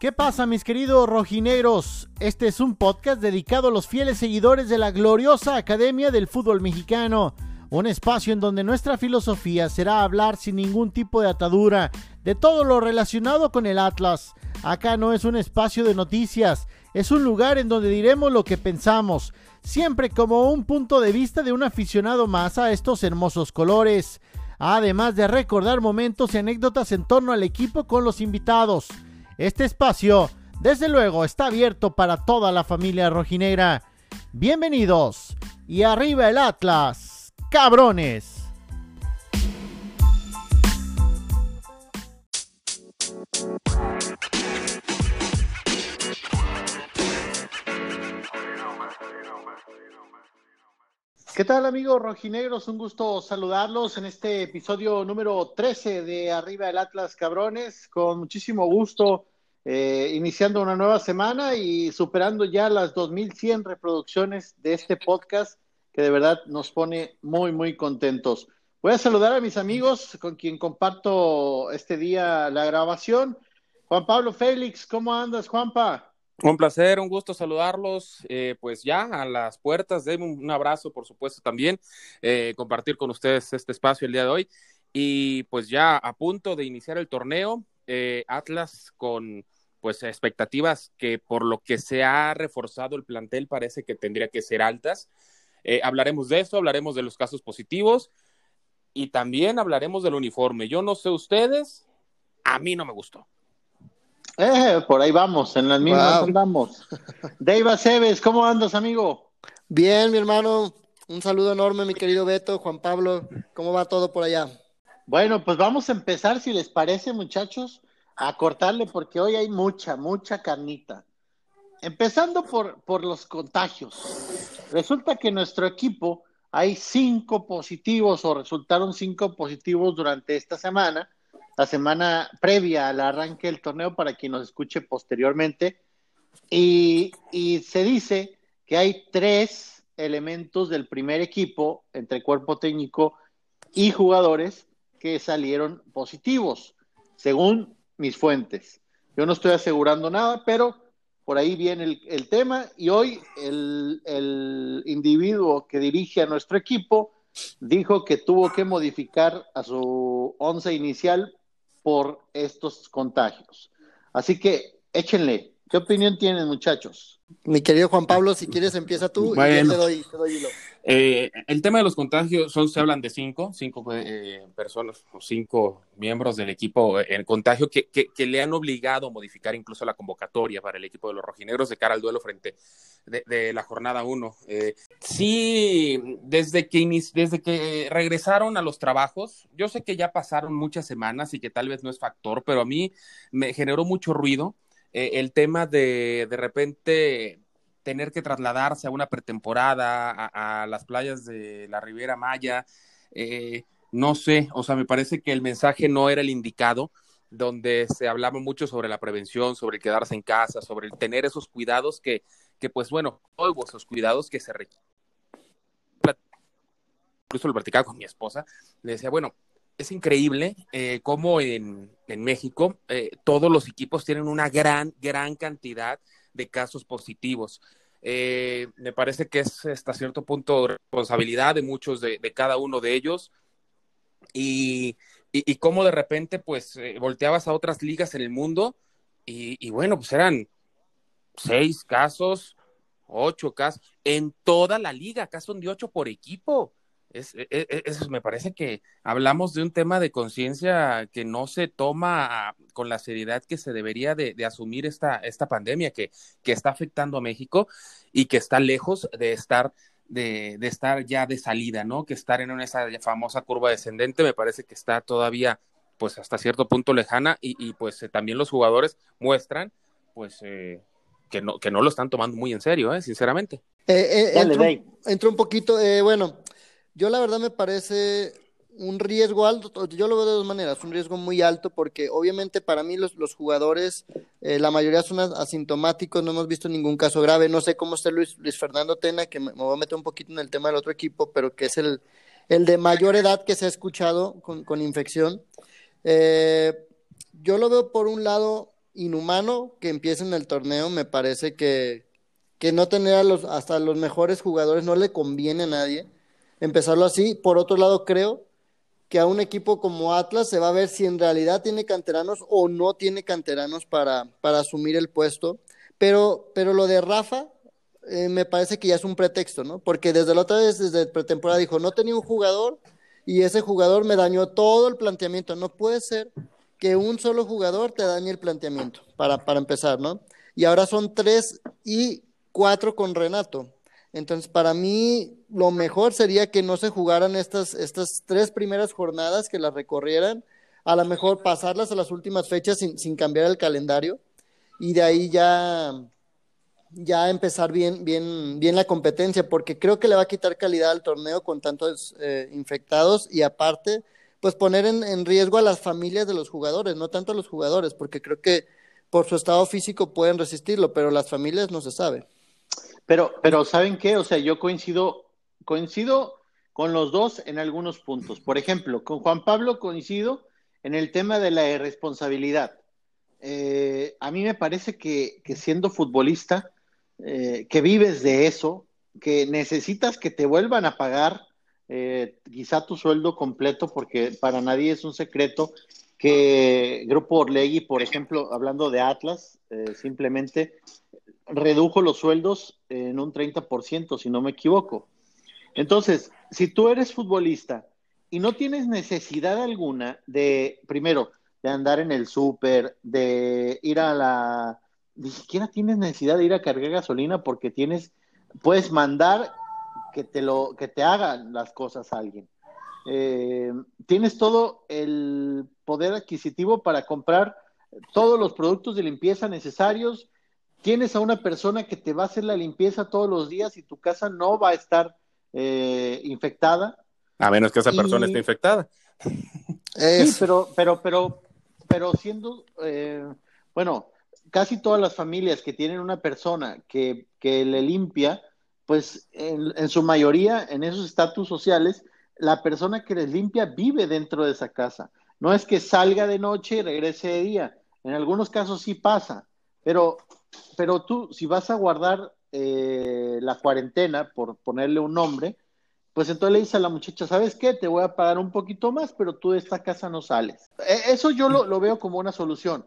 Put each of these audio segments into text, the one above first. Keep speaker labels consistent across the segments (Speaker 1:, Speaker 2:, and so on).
Speaker 1: ¿Qué pasa mis queridos rojineros? Este es un podcast dedicado a los fieles seguidores de la gloriosa Academia del Fútbol Mexicano, un espacio en donde nuestra filosofía será hablar sin ningún tipo de atadura de todo lo relacionado con el Atlas. Acá no es un espacio de noticias, es un lugar en donde diremos lo que pensamos, siempre como un punto de vista de un aficionado más a estos hermosos colores, además de recordar momentos y anécdotas en torno al equipo con los invitados. Este espacio, desde luego, está abierto para toda la familia rojinegra. Bienvenidos y arriba el Atlas, cabrones. ¿Qué tal amigos rojinegros? Un gusto saludarlos en este episodio número 13 de Arriba el Atlas Cabrones. Con muchísimo gusto, eh, iniciando una nueva semana y superando ya las 2100 reproducciones de este podcast que de verdad nos pone muy, muy contentos. Voy a saludar a mis amigos con quien comparto este día la grabación. Juan Pablo Félix, ¿cómo andas, Juanpa?
Speaker 2: Un placer, un gusto saludarlos. Eh, pues ya a las puertas, de un abrazo, por supuesto, también, eh, compartir con ustedes este espacio el día de hoy. Y pues ya a punto de iniciar el torneo, eh, Atlas con pues expectativas que por lo que se ha reforzado el plantel parece que tendría que ser altas. hablaremos de eso, hablaremos de los casos positivos y también hablaremos del uniforme. Yo no sé ustedes, a mí no me gustó.
Speaker 1: Eh, por ahí vamos, en las mismas andamos. Dave Aceves, ¿cómo andas, amigo?
Speaker 3: Bien, mi hermano. Un saludo enorme, mi querido Beto, Juan Pablo. ¿Cómo va todo por allá?
Speaker 1: Bueno, pues vamos a empezar, si les parece, muchachos, a cortarle, porque hoy hay mucha, mucha carnita. Empezando por, por los contagios. Resulta que en nuestro equipo hay cinco positivos o resultaron cinco positivos durante esta semana la semana previa al arranque del torneo para quien nos escuche posteriormente. Y, se dice que hay tres elementos del primer equipo, entre cuerpo técnico y jugadores, que salieron positivos, según mis fuentes. Yo no estoy asegurando nada, pero por ahí viene el, tema y hoy el, individuo que dirige a nuestro equipo dijo que tuvo que modificar a su once inicial por estos contagios. Así que échenle. ¿Qué opinión tienen, muchachos?
Speaker 3: Mi querido Juan Pablo, si quieres empieza tú y yo te doy, te doy hilo.
Speaker 2: Eh, el tema de los contagios, son, se hablan de cinco, cinco eh, personas o cinco miembros del equipo en contagio que, que, le han obligado a modificar incluso la convocatoria para el equipo de los rojinegros de cara al duelo frente de, la jornada uno. Eh, sí, desde que, desde que regresaron a los trabajos, yo sé que ya pasaron muchas semanas y que tal vez no es factor, pero a mí me generó mucho ruido el tema de de repente tener que trasladarse a una pretemporada, a, las playas de la Riviera Maya, eh, no sé, o sea, me parece que el mensaje no era el indicado, donde se hablaba mucho sobre la prevención, sobre el quedarse en casa, sobre el tener esos cuidados que, que pues bueno, todos esos cuidados que se requieren. Incluso lo platicaba con mi esposa, le decía, bueno, es increíble eh, cómo en, en México eh, todos los equipos tienen una gran, gran cantidad de casos positivos. Eh, me parece que es hasta cierto punto responsabilidad de muchos de, cada uno de ellos. Y, y, cómo de repente, pues, volteabas a otras ligas en el mundo y, bueno, pues eran seis casos, ocho casos, en toda la liga, acá de ocho por equipo. Es, e, e, es, me parece que hablamos de un tema de conciencia que no se toma con la seriedad que se debería de, asumir esta, esta pandemia que, que, está afectando a México y que está lejos de estar, de, de, estar ya de salida, ¿no? Que estar en esa famosa curva descendente me parece que está todavía pues hasta cierto punto lejana y, y pues eh, también los jugadores muestran pues eh, que, no, que no lo están tomando muy en serio, ¿eh? sinceramente.
Speaker 3: Eh, entro, un poquito, bueno, yo la verdad me parece un riesgo alto, yo lo veo de dos maneras, un riesgo muy alto porque obviamente para mí los, los jugadores, eh, la mayoría son asintomáticos, no hemos visto ningún caso grave, no sé cómo está Luis, Luis Fernando Tena, que me, voy a meter un poquito en el tema del otro equipo, pero que es el, el de mayor edad que se ha escuchado con, con infección. Eh, yo lo veo por un lado inhumano que empiecen el torneo, me parece que, que no tener a los, hasta los mejores jugadores no le conviene a nadie empezarlo así. Por otro lado, creo que a un equipo como Atlas se va a ver si en realidad tiene canteranos o no tiene canteranos para, para asumir el puesto. Pero, pero lo de Rafa eh, me parece que ya es un pretexto, ¿no? Porque desde la otra vez, desde pretemporada, dijo, no tenía un jugador y ese jugador me dañó todo el planteamiento. No puede ser que un solo jugador te dañe el planteamiento, para, para empezar, ¿no? Y ahora son tres y cuatro con Renato. Entonces, para mí, lo mejor sería que no se jugaran estas, estas tres primeras jornadas, que las recorrieran, a lo mejor pasarlas a las últimas fechas sin, sin cambiar el calendario. Y de ahí ya, ya empezar bien, bien, bien la competencia, porque creo que le va a quitar calidad al torneo con tantos eh, infectados. Y aparte, pues poner en, en riesgo a las familias de los jugadores, no tanto a los jugadores, porque creo que por su estado físico pueden resistirlo, pero las familias no se sabe.
Speaker 1: Pero, pero ¿saben qué? O sea, yo coincido, coincido con los dos en algunos puntos. Por ejemplo, con Juan Pablo coincido en el tema de la irresponsabilidad. Eh, a mí me parece que, que siendo futbolista, eh, que vives de eso, que necesitas que te vuelvan a pagar eh, quizá tu sueldo completo, porque para nadie es un secreto que Grupo Orlegui, por ejemplo, hablando de Atlas, simplemente redujo los sueldos en un 30%, si no me equivoco. Entonces, si tú eres futbolista y no tienes necesidad alguna de, primero, de andar en el súper, de ir a la... Ni siquiera tienes necesidad de ir a cargar gasolina porque tienes, puedes mandar que te lo, que te hagan las cosas a alguien. Eh, tienes todo el poder adquisitivo para comprar todos los productos de limpieza necesarios, tienes a una persona que te va a hacer la limpieza todos los días y tu casa no va a estar eh, infectada.
Speaker 2: A menos que esa persona esté infectada.
Speaker 1: Sí, pero, pero, pero, pero siendo, eh, bueno, casi todas las familias que tienen una persona que, que le limpia, pues en, en su mayoría, en esos estatus sociales, la persona que les limpia vive dentro de esa casa. No es que salga de noche y regrese de día. En algunos casos sí pasa, pero pero tú, si vas a guardar eh, la cuarentena, por ponerle un nombre, pues entonces le dice a la muchacha, ¿sabes qué? Te voy a pagar un poquito más, pero tú de esta casa no sales. E, eso yo lo, veo como una solución.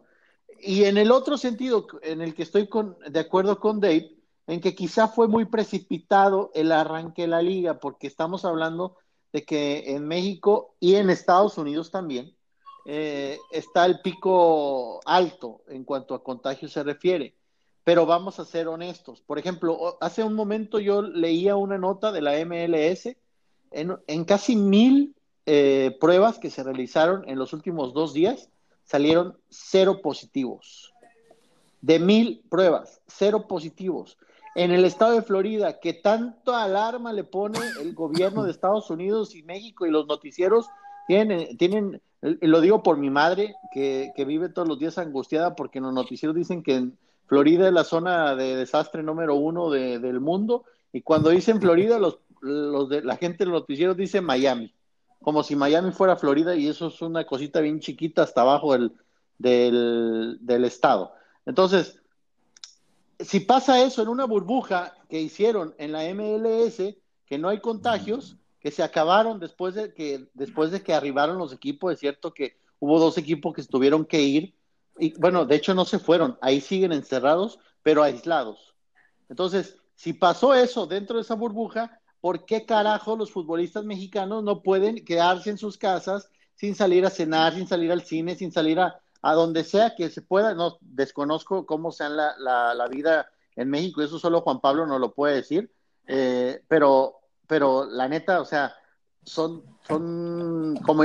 Speaker 1: Y en el otro sentido, en el que estoy con, de acuerdo con Dave, en que quizá fue muy precipitado el arranque de la liga, porque estamos hablando de que en México y en Estados Unidos también eh, está el pico alto en cuanto a contagio se refiere pero vamos a ser honestos. Por ejemplo, hace un momento yo leía una nota de la MLS en, casi mil eh, pruebas que se realizaron en los últimos dos días, salieron cero positivos. De mil pruebas, cero positivos. En el estado de Florida, que tanto alarma le pone el gobierno de Estados Unidos y México y los noticieros tienen, lo digo por mi madre, que, que vive todos los días angustiada porque en los noticieros dicen que Florida es la zona de desastre número uno de, del mundo y cuando dicen Florida, los, los de, la gente de los noticieros dice Miami, como si Miami fuera Florida y eso es una cosita bien chiquita hasta abajo del, del, del estado. Entonces, si pasa eso en una burbuja que hicieron en la MLS, que no hay contagios, que se acabaron después de que, después de que arribaron los equipos, es cierto que hubo dos equipos que tuvieron que ir, y bueno, de hecho no se fueron, ahí siguen encerrados, pero aislados. Entonces, si pasó eso dentro de esa burbuja, ¿por qué carajo los futbolistas mexicanos no pueden quedarse en sus casas sin salir a cenar, sin salir al cine, sin salir a, a donde sea que se pueda? No, desconozco cómo sea la, la, vida en México, eso solo Juan Pablo no lo puede decir, eh, pero, pero la neta, o sea, son, son como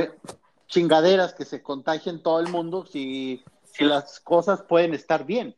Speaker 1: chingaderas que se contagian todo el mundo si si las cosas pueden estar bien.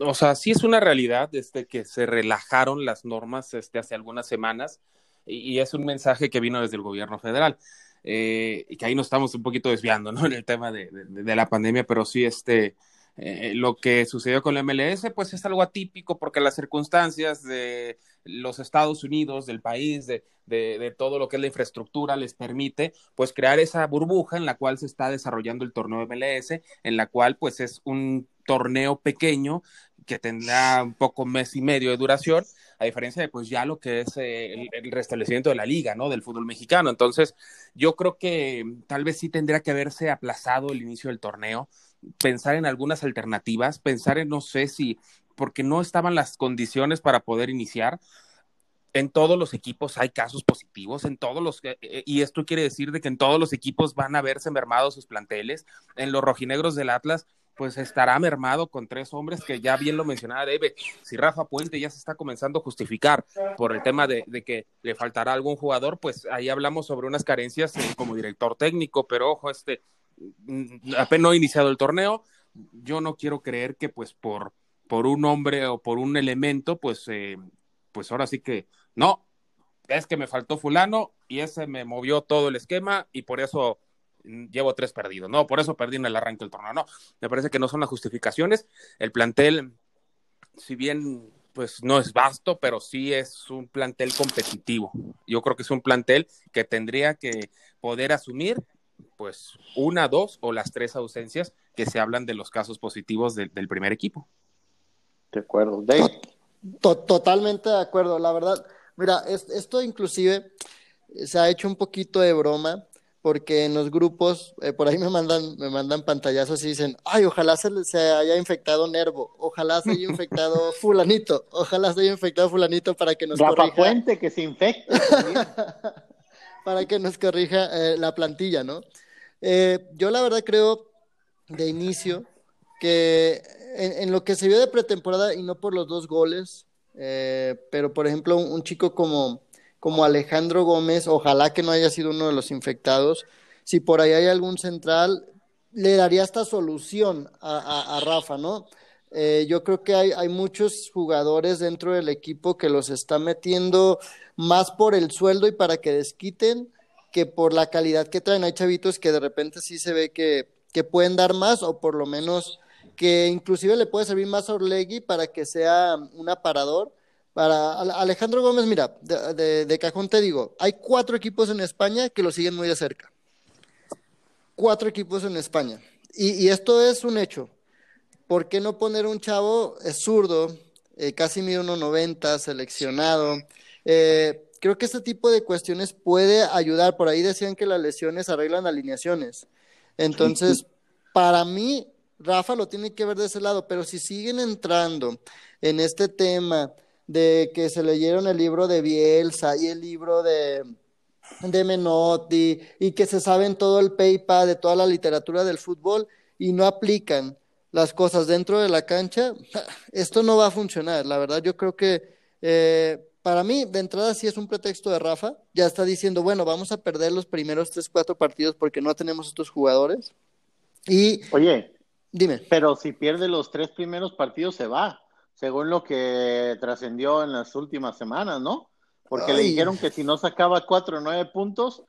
Speaker 2: O sea, sí es una realidad desde que se relajaron las normas este, hace algunas semanas y, y es un mensaje que vino desde el gobierno federal. Eh, y que ahí nos estamos un poquito desviando, ¿no? En el tema de, de, de la pandemia, pero sí, este, eh, lo que sucedió con la MLS, pues es algo atípico porque las circunstancias de los Estados Unidos, del país, de, de, de, todo lo que es la infraestructura, les permite pues crear esa burbuja en la cual se está desarrollando el torneo MLS, en la cual pues es un torneo pequeño que tendrá un poco mes y medio de duración, a diferencia de pues ya lo que es eh, el, restablecimiento de la liga, ¿no? Del fútbol mexicano. Entonces, yo creo que tal vez sí tendría que haberse aplazado el inicio del torneo, pensar en algunas alternativas, pensar en, no sé si, porque no estaban las condiciones para poder iniciar, en todos los equipos hay casos positivos, en todos los, eh, eh, y esto quiere decir de que en todos los equipos van a verse mermados sus planteles. En los rojinegros del Atlas, pues estará mermado con tres hombres que ya bien lo mencionaba Debe. Si Rafa Puente ya se está comenzando a justificar por el tema de, que le faltará algún jugador, pues ahí hablamos sobre unas carencias eh, como director técnico, pero ojo, este apenas no ha iniciado el torneo. Yo no quiero creer que pues por, por un hombre o por un elemento, pues, pues ahora sí que no, es que me faltó fulano y ese me movió todo el esquema y por eso llevo tres perdidos. No, por eso perdí en el arranque del torneo. No, me parece que no son las justificaciones. El plantel, si bien pues no es vasto, pero sí es un plantel competitivo. Yo creo que es un plantel que tendría que poder asumir pues una, dos o las tres ausencias que se hablan de los casos positivos del primer equipo.
Speaker 1: De acuerdo, Dave.
Speaker 3: Totalmente de acuerdo, la verdad. Mira, esto inclusive se ha hecho un poquito de broma porque en los grupos, eh, por ahí me mandan, me mandan pantallazos y dicen, ay, ojalá se, se haya infectado Nervo, ojalá se haya infectado fulanito, ojalá se haya infectado fulanito para que nos
Speaker 1: Rafa corrija. Puente que se infecte.
Speaker 3: para que nos corrija eh, la plantilla, ¿no? Eh, yo la verdad creo de inicio que en, lo que se vio de pretemporada y no por los dos goles, eh, pero por ejemplo, un, chico como, como Alejandro Gómez, ojalá que no haya sido uno de los infectados, si por ahí hay algún central, le daría esta solución a, Rafa, ¿no? Yo creo que hay, hay, muchos jugadores dentro del equipo que los está metiendo más por el sueldo y para que desquiten que por la calidad que traen. Hay chavitos que de repente sí se ve que, que pueden dar más o por lo menos que inclusive le puede servir más a Orlegui para que sea un aparador. Para Alejandro Gómez, mira, de, cajón te digo, hay cuatro equipos en España que lo siguen muy de cerca. Cuatro equipos en España. Y, esto es un hecho. ¿Por qué no poner un chavo es zurdo, eh, casi mide 1,90, seleccionado? Eh, creo que este tipo de cuestiones puede ayudar. Por ahí decían que las lesiones arreglan alineaciones. Entonces, para mí, Rafa lo tiene que ver de ese lado, pero si siguen entrando en este tema de que se leyeron el libro de Bielsa y el libro de, de Menotti y que se saben todo el PayPal de toda la literatura del fútbol y no aplican las cosas dentro de la cancha, esto no va a funcionar. La verdad, yo creo que eh, para mí, de entrada, sí es un pretexto de Rafa. Ya está diciendo, bueno, vamos a perder los primeros tres, cuatro partidos porque no tenemos estos jugadores. Y,
Speaker 1: Oye,
Speaker 3: Dime.
Speaker 1: Pero si pierde los tres primeros partidos, se va, según lo que trascendió en las últimas semanas, ¿no? Porque le dijeron que si no sacaba cuatro o nueve puntos,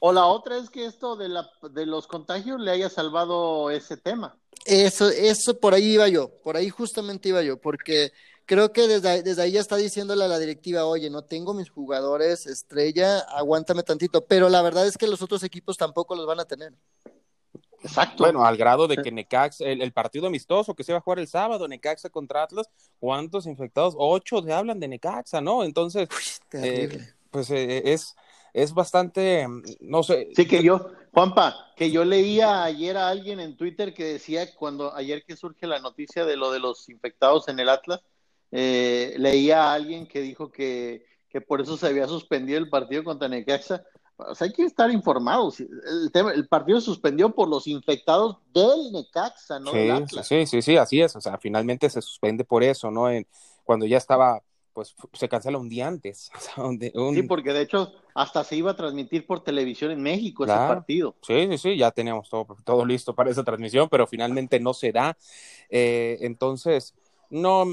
Speaker 1: o la otra es que esto de, la, de los contagios le haya salvado ese tema.
Speaker 3: Eso, eso por ahí iba yo, por ahí justamente iba yo, porque creo que desde, desde ahí ya está diciéndole a la directiva, oye, no tengo mis jugadores estrella, aguántame tantito, pero la verdad es que los otros equipos tampoco los van a tener.
Speaker 2: Exacto. Bueno, al grado de que Necaxa, el, partido amistoso que se va a jugar el sábado, Necaxa contra Atlas, ¿cuántos infectados? Ocho se hablan de Necaxa, ¿no? Entonces, eh, pues eh, es, es bastante, no sé.
Speaker 1: Sí, que yo, Juanpa, que yo leía ayer a alguien en Twitter que decía, cuando ayer que surge la noticia de lo de los infectados en el Atlas, eh, leía a alguien que dijo que, que por eso se había suspendido el partido contra Necaxa, o sea, hay que estar informados. El, tema, el partido suspendió por los infectados del Necaxa, ¿no?
Speaker 2: Sí, sí, sí, sí, así es. O sea, finalmente se suspende por eso, ¿no? En, cuando ya estaba, pues se cancela un día antes.
Speaker 1: Sí, porque de hecho hasta se iba a transmitir por televisión en México ese partido.
Speaker 2: Sí, sí, sí, ya teníamos todo, todo listo para esa transmisión, pero finalmente no se da. Eh, entonces, no,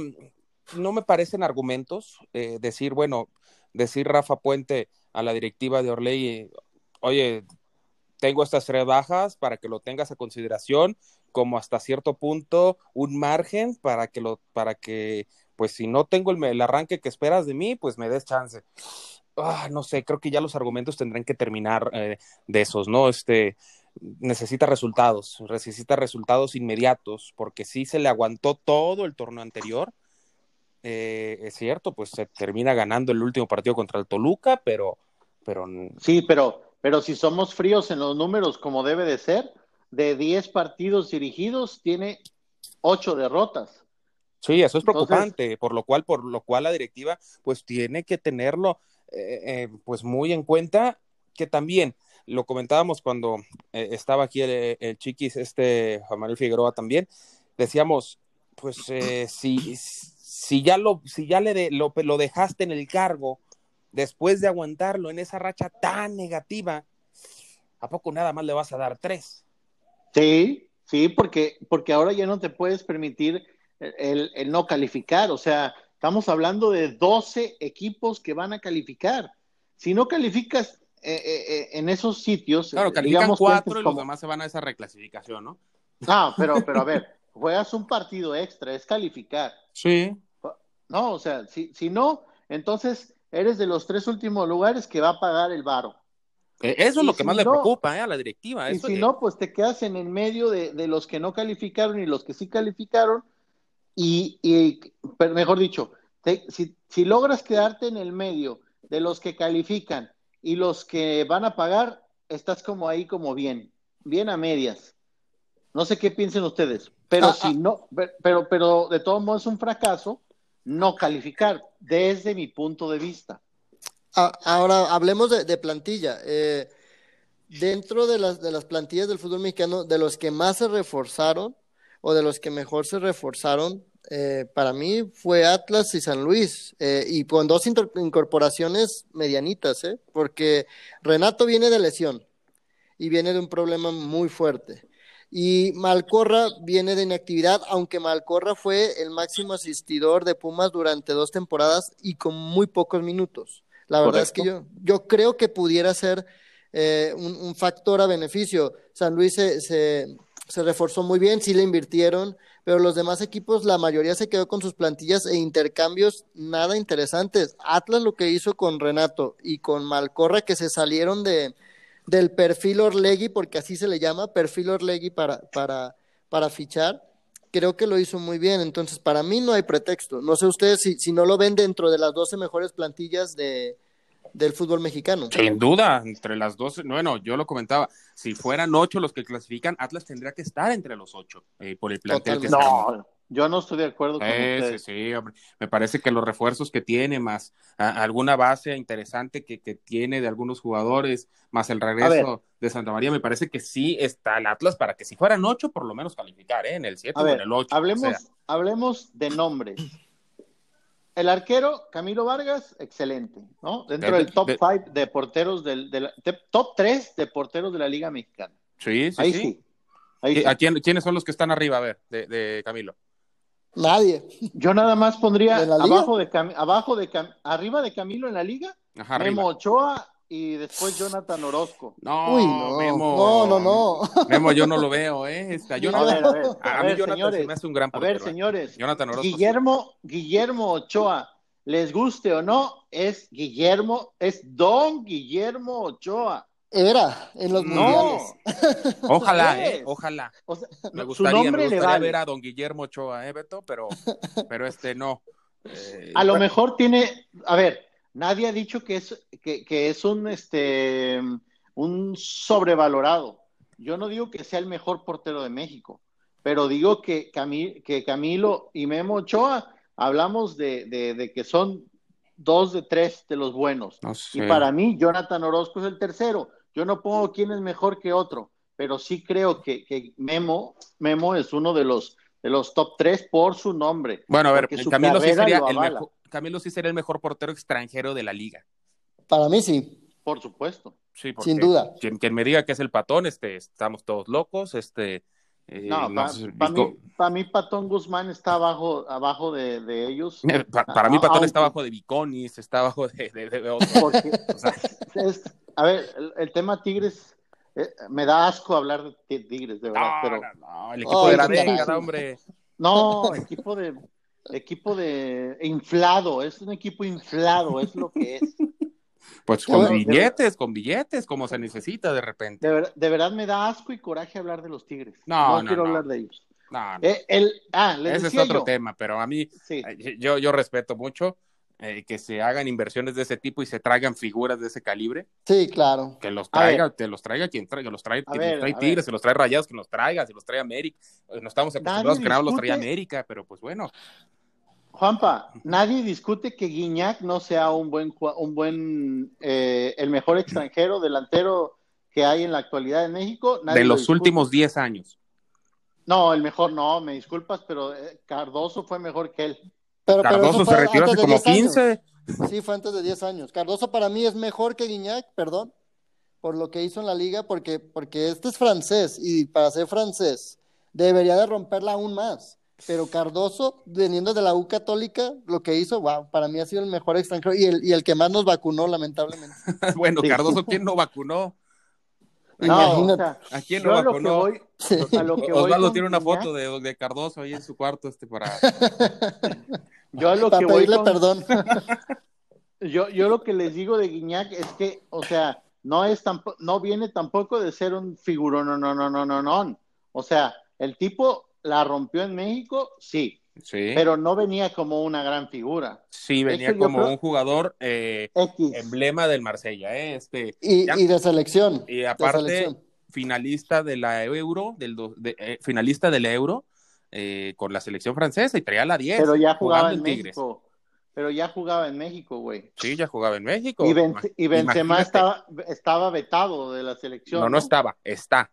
Speaker 2: no me parecen argumentos eh, decir, bueno, decir Rafa Puente a la directiva de Orley, oye, tengo estas tres bajas para que lo tengas a consideración como hasta cierto punto un margen para que lo para que pues si no tengo el, arranque que esperas de mí pues me des chance ah, no sé creo que ya los argumentos tendrán que terminar eh, de esos no este necesita resultados, necesita resultados inmediatos, porque sí se le aguantó todo el torneo anterior. Eh, es cierto, pues se termina ganando el último partido contra el Toluca, pero, pero...
Speaker 1: Sí, pero, pero si somos fríos en los números como debe de ser, de 10 partidos dirigidos tiene 8 derrotas.
Speaker 2: Sí, eso es preocupante, por lo cual, por lo cual la directiva pues tiene que tenerlo eh, eh, pues muy en cuenta que también lo comentábamos cuando eh, estaba aquí el, chiquis, este Juan Manuel Figueroa también, decíamos, pues si, si ya lo, si ya le lo, lo dejaste en el cargo después de aguantarlo en esa racha tan negativa, ¿a poco nada más le vas a dar tres?
Speaker 1: Sí, sí, porque, porque ahora ya no te puedes permitir el, el no calificar, o sea, Estamos hablando de 12 equipos que van a calificar. Si no calificas eh, eh, eh, en esos sitios.
Speaker 2: Claro, califican cuatro y los demás se van a esa reclasificación, ¿no?
Speaker 1: No, pero, pero a ver, juegas un partido extra, es calificar.
Speaker 2: Sí.
Speaker 1: No, o sea, si, si no, entonces eres de los tres últimos lugares que va a pagar el varo.
Speaker 2: Eso es lo que más le preocupa a la directiva.
Speaker 1: Y si no, pues te quedas en el medio de, de, los que no calificaron y los que sí calificaron, y, y mejor dicho, si, si logras quedarte en el medio de los que califican y los que van a pagar, estás como ahí como bien, bien a medias. No sé qué piensen ustedes, pero ah, si ah. no, pero, pero de todos modos es un fracaso no calificar, desde mi punto de vista.
Speaker 3: Ah, ahora hablemos de, plantilla. Eh, dentro de las, de las plantillas del fútbol mexicano, de los que más se reforzaron o de los que mejor se reforzaron, eh, para mí fue Atlas y San Luis, eh, y con dos incorporaciones medianitas, ¿eh? porque Renato viene de lesión y viene de un problema muy fuerte. Y Malcorra viene de inactividad, aunque Malcorra fue el máximo asistidor de Pumas durante dos temporadas y con muy pocos minutos. La verdad es que yo, yo creo que pudiera ser un, factor a beneficio. San Luis se, se reforzó muy bien, sí le invirtieron, pero los demás equipos, la mayoría se quedó con sus plantillas e intercambios nada interesantes. Atlas lo que hizo con Renato y con Malcorra, que se salieron de, del perfil Orlegui, porque así se le llama, perfil Orlegui para, para, para fichar, creo que lo hizo muy bien. Entonces, para mí no hay pretexto. No sé ustedes si, si no lo ven dentro de las 12 mejores plantillas de, del fútbol mexicano.
Speaker 2: Sin duda, entre las dos, bueno, yo lo comentaba, si fueran ocho los que clasifican, Atlas tendría que estar entre los ocho eh, por el plantel que
Speaker 1: No, yo no estoy de acuerdo con
Speaker 2: sí, sí, hombre. Me parece que los refuerzos que tiene, más alguna base interesante que, que, tiene de algunos jugadores, más el regreso de Santa María, me parece que sí está el Atlas para que si fueran ocho, por lo menos calificar, ¿eh? en el siete o en el ocho.
Speaker 1: Hablemos, hablemos de nombres. El arquero, Camilo Vargas, excelente, ¿no? Dentro del top 5 de, porteros del, top 3 de porteros de la Liga Mexicana.
Speaker 2: Sí, sí, Ahí sí. ¿A quién, quiénes son los que están arriba, a ver, de, Camilo?
Speaker 3: Nadie.
Speaker 1: Yo nada más pondría abajo de, abajo de arriba de Camilo en la liga, Ajá, Memo Ochoa y después Jonathan Orozco.
Speaker 2: No, no, Memo.
Speaker 3: No, no, no.
Speaker 2: Memo, yo no lo veo, ¿eh? Está, Jonathan, a ver, a, ver, mí Jonathan señores, se me hace un gran
Speaker 1: portero. A ver, ¿eh? señores. Jonathan Orozco. Guillermo, Guillermo Ochoa, les guste o no, es Guillermo, es Don Guillermo Ochoa.
Speaker 3: Era en los mundiales.
Speaker 2: Ojalá, eh, ojalá. me gustaría, me gustaría ver a Don Guillermo Ochoa, eh, Beto, pero, pero este no.
Speaker 1: Eh, a lo mejor tiene, a ver, nadie ha dicho que es, que, que es un, este, un sobrevalorado. Yo no digo que sea el mejor portero de México, pero digo que, que Camilo y Memo Ochoa hablamos de, de, que son dos de tres de los buenos. Y para mí, Jonathan Orozco es el tercero. Yo no pongo quién es mejor que otro, pero sí creo que, que Memo, Memo es uno de los, de los top tres por su nombre.
Speaker 2: Bueno, a ver, Camilo sí, sería el mejor, Camilo sí sería el mejor portero extranjero de la liga.
Speaker 3: Para mí sí.
Speaker 1: Por supuesto.
Speaker 3: Sí, Sin duda.
Speaker 2: Quien, quien, me diga que es el patón, este, estamos todos locos, este,
Speaker 1: eh, no, para mí, Patón Guzmán está abajo, abajo de, ellos.
Speaker 2: para mí Patón está abajo de Viconis, está abajo de, de,
Speaker 1: otros. a ver, el, tema Tigres, eh, me da asco hablar de Tigres, de verdad. pero...
Speaker 2: no, el equipo de la década, hombre.
Speaker 1: No, equipo de, equipo de inflado, es un equipo inflado, es lo que es.
Speaker 2: Pues con billetes, con billetes, como se necesita de repente.
Speaker 1: De, verdad me da asco y coraje hablar de los Tigres. No, no, quiero hablar de ellos. No, eh, el, ah,
Speaker 2: Ese es otro tema, pero a mí, eh, yo, yo respeto mucho eh, que se hagan inversiones de ese tipo y se traigan figuras de ese calibre.
Speaker 3: Sí, claro.
Speaker 2: Que los traiga, que los traiga quien traiga, los trae, que los trae Tigres, se los trae Rayados, que los traiga, se los trae América. No estamos acostumbrados que nada los trae América, pero pues bueno.
Speaker 1: Juanpa, nadie discute que Guiñac no sea un buen, un buen, eh, el mejor extranjero delantero que hay en la actualidad en México.
Speaker 2: de los últimos 10 años.
Speaker 1: No, el mejor no, me disculpas, pero eh, Cardoso fue mejor que él.
Speaker 3: Pero, Cardoso se retiró hace como 15. Sí, fue antes de 10 años. Cardoso para mí es mejor que Guiñac, perdón, por lo que hizo en la liga, porque, porque este es francés y para ser francés debería de romperla aún más pero Cardoso, veniendo de la U Católica, lo que hizo, wow, para mí ha sido el mejor extranjero y el, y el que más nos vacunó, lamentablemente.
Speaker 2: bueno, Cardoso, ¿quién no vacunó?
Speaker 1: No, ¿A quién no vacunó?
Speaker 2: Osvaldo tiene una foto de, de, Cardoso ahí en su cuarto este para.
Speaker 1: yo a lo que
Speaker 3: pedirle perdón.
Speaker 1: yo, yo lo que les digo de Guiñac es que, o sea, no es tampoco, no viene tampoco de ser un figurón, no, no, no, no, no, no. O sea, el tipo la rompió en México, sí. Sí. Pero no venía como una gran figura.
Speaker 2: Sí, venía como un jugador eh, emblema del Marsella, ¿eh? Este,
Speaker 3: y, de selección.
Speaker 2: Y aparte, finalista de la Euro, del eh, finalista del Euro eh, con la selección francesa y traía la 10.
Speaker 1: Pero ya jugaba en México. Pero ya jugaba en México, güey.
Speaker 2: Sí, ya jugaba en México.
Speaker 1: Y, Benzema estaba, estaba vetado de la selección.
Speaker 2: no, no estaba, está.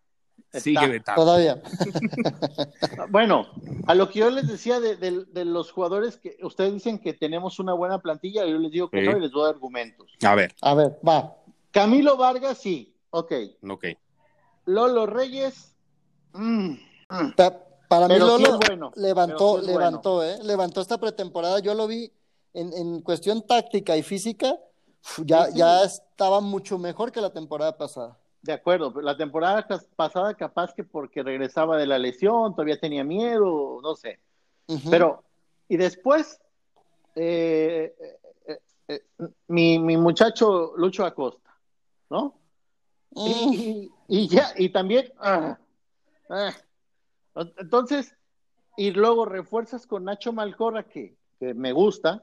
Speaker 2: Sigue
Speaker 3: Todavía.
Speaker 1: bueno, a lo que yo les decía de, los jugadores que ustedes dicen que tenemos una buena plantilla, yo les digo que no y les doy argumentos.
Speaker 2: A ver.
Speaker 3: A ver, va.
Speaker 1: Camilo Vargas, sí. Ok.
Speaker 2: Ok.
Speaker 1: Lolo Reyes. Mm,
Speaker 3: mm. para mí Lolo levantó, levantó, ¿eh? Levantó esta pretemporada. Yo lo vi en, cuestión táctica y física. Ya, ya estaba mucho mejor que la temporada pasada.
Speaker 1: De acuerdo, la temporada pasada capaz que porque regresaba de la lesión, todavía tenía miedo, no sé. Pero, y después, eh, eh, eh, mi, mi, muchacho Lucho Acosta, ¿no? Y, mm. ya, y también, ah, ah. entonces, y luego refuerzas con Nacho Malcorra, que, que me gusta,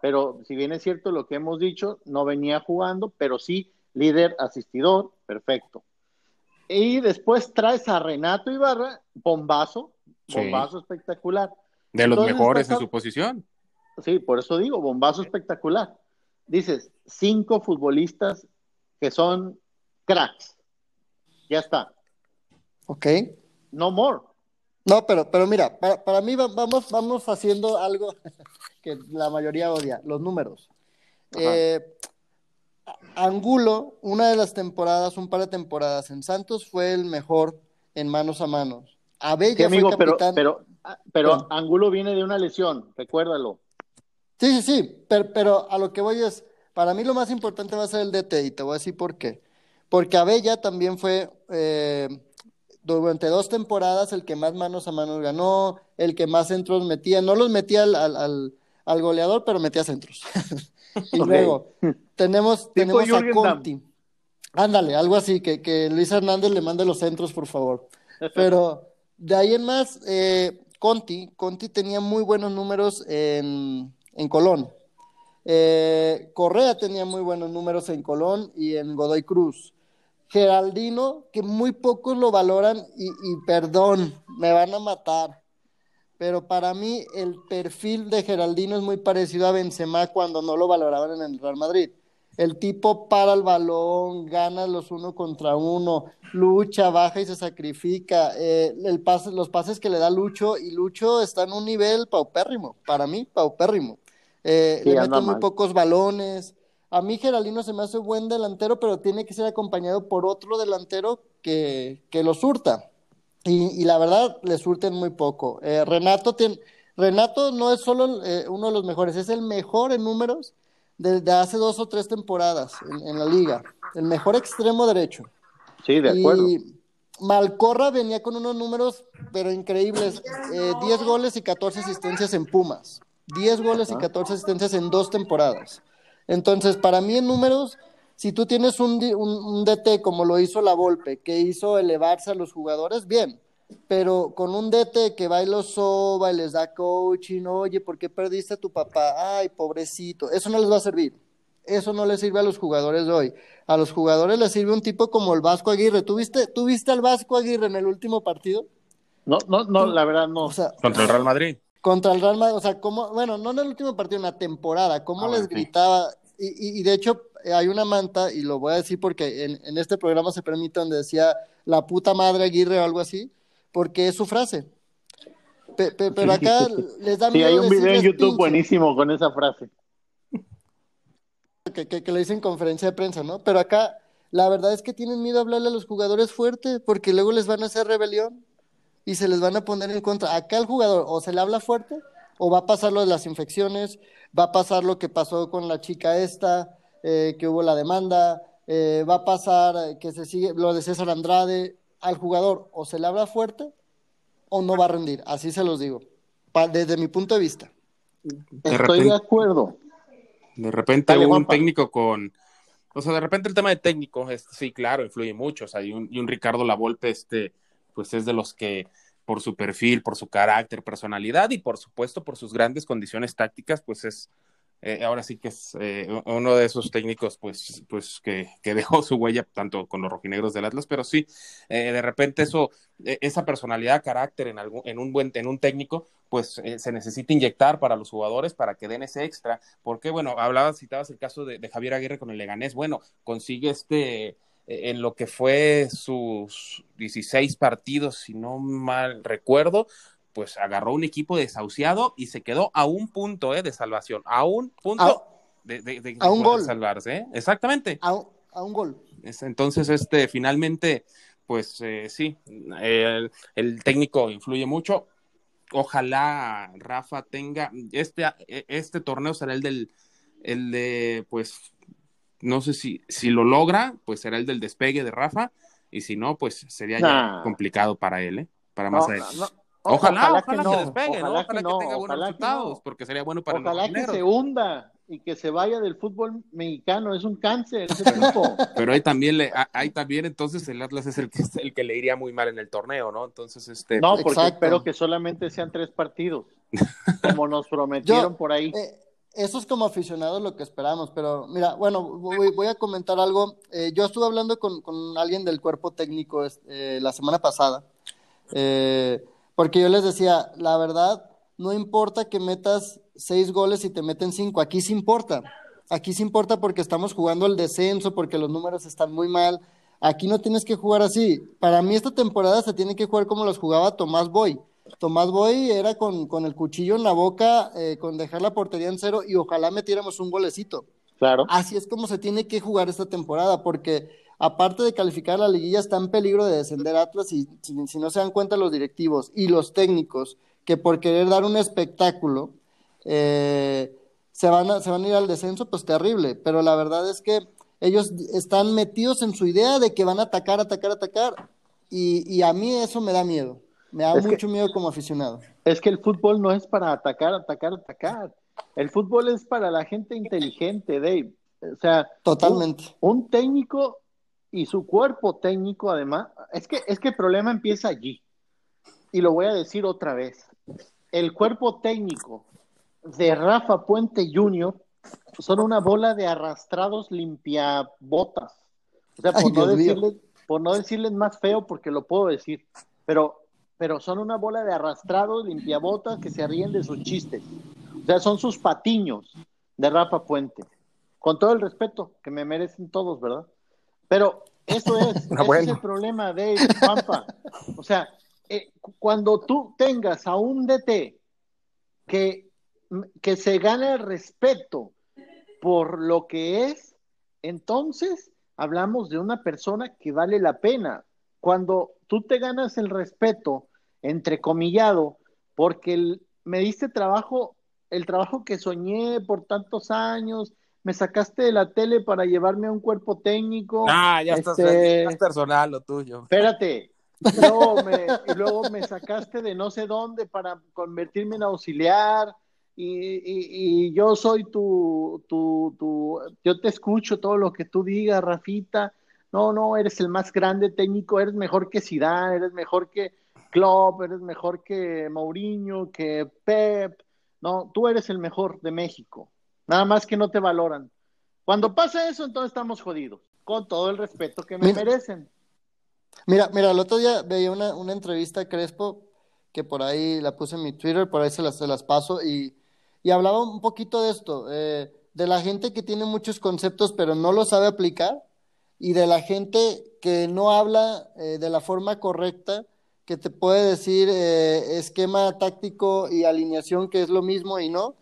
Speaker 1: pero si bien es cierto lo que hemos dicho, no venía jugando, pero sí líder asistidor, perfecto. Y después traes a Renato Ibarra, bombazo, bombazo espectacular.
Speaker 2: De los mejores en su posición.
Speaker 1: Sí, por eso digo, bombazo espectacular. Dices, cinco futbolistas que son cracks. Ya está.
Speaker 3: Ok.
Speaker 1: No more.
Speaker 3: No, pero, pero mira, para, mí vamos, vamos haciendo algo que la mayoría odia, los números. Eh, Angulo, una de las temporadas, un par de temporadas en Santos, fue el mejor en manos a manos. Abella amigo, fue capitán.
Speaker 1: Pero, pero, Angulo viene de una lesión, recuérdalo.
Speaker 3: Sí, sí, sí, pero, a lo que voy es, para mí lo más importante va a ser el DT y te voy a decir por qué. Porque Abella también fue eh, durante dos temporadas el que más manos a manos ganó, el que más centros metía, no los metía al, al, al goleador, pero metía centros. y luego tenemos, tenemos a Conti. Ándale, algo así, que, que Luis Hernández le mande los centros, por favor. Pero de ahí en más, eh, Conti, Conti tenía muy buenos números en, en Colón. Eh, Correa tenía muy buenos números en Colón y en Godoy Cruz. Geraldino, que muy pocos lo valoran y, y perdón, me van a matar pero para mí el perfil de Geraldino es muy parecido a Benzema cuando no lo valoraban en el Real Madrid. El tipo para el balón, gana los uno contra uno, lucha, baja y se sacrifica. Eh, el pase, los pases que le da Lucho, y Lucho está en un nivel paupérrimo, para mí, paupérrimo. Eh, le mete muy pocos balones. A mí Geraldino se me hace buen delantero, pero tiene que ser acompañado por otro delantero que, que lo surta. Y, la verdad, le surten muy poco. Eh, Renato, tiene, Renato no es solo eh, uno de los mejores, es el mejor en números desde hace dos o tres temporadas en, la liga. El mejor extremo derecho.
Speaker 1: Sí, de acuerdo.
Speaker 3: Y Malcorra venía con unos números, pero increíbles. Eh, 10 goles y 14 asistencias en Pumas. 10 goles y 14 asistencias en dos temporadas. Entonces, para mí en números, si tú tienes un, un, DT como lo hizo la Volpe, que hizo elevarse a los jugadores, bien, pero con un DT que va y los soba y les da coaching, oye, ¿por qué perdiste a tu papá? Ay, pobrecito, eso no les va a servir. Eso no le sirve a los jugadores de hoy. A los jugadores les sirve un tipo como el Vasco Aguirre. ¿Tú viste, ¿tú viste al Vasco Aguirre en el último partido?
Speaker 1: No, no, no, la verdad no.
Speaker 2: contra el Real Madrid.
Speaker 3: Contra el Real Madrid, o sea, como, bueno, no en el último partido, en la temporada, cómo ah, les gritaba. Y, y, de hecho, hay una manta, y lo voy a decir porque en, en este programa se permite donde decía la puta madre Aguirre o algo así, porque es su frase. pero acá les da
Speaker 1: miedo. Sí, hay un video en YouTube buenísimo con esa frase.
Speaker 3: Que, que, que le dicen conferencia de prensa, ¿no? Pero acá la verdad es que tienen miedo a hablarle a los jugadores fuerte porque luego les van a hacer rebelión y se les van a poner en contra. Acá el jugador o se le habla fuerte o va a pasar lo de las infecciones, va a pasar lo que pasó con la chica esta, eh, que hubo la demanda, eh, va a pasar que se sigue lo de César Andrade. Al jugador o se le habla fuerte o no va a rendir. Así se los digo, desde mi punto de vista.
Speaker 1: Estoy de acuerdo.
Speaker 2: De repente un técnico con o sea, de repente el tema de técnico, sí, claro, influye mucho. O sea, y un, y un Ricardo Lavolpe, este, pues es de los que por su perfil, por su carácter, personalidad y por supuesto por sus grandes condiciones tácticas, pues es eh, ahora sí que es eh, uno de esos técnicos pues, pues que, que, dejó su huella tanto con los rojinegros del Atlas, pero sí, eh, de repente eso, esa personalidad, carácter en, algún, en, un buen, en un técnico, pues se necesita inyectar para los jugadores para que den ese extra, porque bueno, hablabas, citabas el caso de, de Javier Aguirre con el Leganés, bueno, consigue este en lo que fue sus 16 partidos, si no mal recuerdo, pues agarró un equipo desahuciado y se quedó a un punto eh, de salvación, a un punto de, de,
Speaker 3: a un gol.
Speaker 2: salvarse, ¿eh? exactamente.
Speaker 3: A, un gol.
Speaker 2: Entonces, este, finalmente, pues eh, sí, el, el, técnico influye mucho. Ojalá Rafa tenga, este, este torneo será el del, el de, pues, no sé si, si lo logra, pues será el del despegue de Rafa, y si no, pues sería ya complicado para él, ¿eh? Para más adelante. Ojalá, ojalá, que, no, despegue, ojalá ¿no? Ojalá que, tenga buenos resultados, porque sería bueno para
Speaker 1: Ojalá que se hunda y que se vaya del fútbol mexicano, es un cáncer ese tipo.
Speaker 2: Pero ahí también le, ahí también entonces el Atlas es el que el que le iría muy mal en el torneo, ¿no? Entonces este
Speaker 1: No, porque espero que solamente sean tres partidos, como nos prometieron por ahí.
Speaker 3: Eh, eso es como aficionados lo que esperamos, pero mira, bueno, voy, a comentar algo. Eh, yo estuve hablando con, con, alguien del cuerpo técnico eh, la semana pasada. Eh, porque yo les decía, la verdad, no importa que metas seis goles y te meten cinco, aquí sí importa. Aquí sí importa porque estamos jugando el descenso, porque los números están muy mal. Aquí no tienes que jugar así. Para mí esta temporada se tiene que jugar como los jugaba Tomás Boy. Tomás Boy era con, con el cuchillo en la boca, eh, con dejar la portería en cero y ojalá metiéramos un golecito.
Speaker 1: Claro.
Speaker 3: Así es como se tiene que jugar esta temporada, porque aparte de calificar la liguilla, está en peligro de descender Atlas y si, no se dan cuenta los directivos y los técnicos que por querer dar un espectáculo eh, se, van a, se van a ir al descenso, pues terrible. Pero la verdad es que ellos están metidos en su idea de que van a atacar, atacar, atacar. Y, a mí eso me da miedo. Me da mucho miedo como aficionado.
Speaker 1: Es que el fútbol no es para atacar, atacar, atacar. El fútbol es para la gente inteligente, Dave. O sea,
Speaker 3: totalmente.
Speaker 1: un técnico y su cuerpo técnico además, es que, es que el problema empieza allí. Y lo voy a decir otra vez. El cuerpo técnico de Rafa Puente Jr. son una bola de arrastrados limpiabotas. O sea, por, no decirles, por no decirles más feo, porque lo puedo decir, pero, pero son una bola de arrastrados limpiabotas que se ríen de sus chistes. O sea, son sus patiños de Rafa Puente. Con todo el respeto que me merecen todos, ¿verdad? Pero eso es, ese es el problema de Pampa. O sea, eh, cuando tú tengas a un DT que, que se gana el respeto por lo que es, entonces hablamos de una persona que vale la pena. Cuando tú te ganas el respeto, entrecomillado, porque me diste trabajo, el trabajo que soñé por tantos años, me sacaste de la tele para llevarme a un cuerpo técnico.
Speaker 2: Ah, ya estás, este, personal lo tuyo.
Speaker 1: Espérate. Luego me, y luego me sacaste de no sé dónde para convertirme en auxiliar. y, yo soy tu, tu, tu, yo te escucho todo lo que tú digas, Rafita. No, no, eres el más grande técnico, eres mejor que Zidane, eres mejor que Klopp, eres mejor que Mourinho, que Pep. No, tú eres el mejor de México. Nada más que no te valoran. Cuando pasa eso, entonces estamos jodidos, con todo el respeto que me merecen.
Speaker 3: Mira, mira, el otro día veía una, una, entrevista a Crespo, que por ahí la puse en mi Twitter, por ahí se las, se las paso, y, y, hablaba un poquito de esto, eh, de la gente que tiene muchos conceptos pero no lo sabe aplicar, y de la gente que no habla eh, de la forma correcta, que te puede decir eh, esquema táctico y alineación, que es lo mismo y no,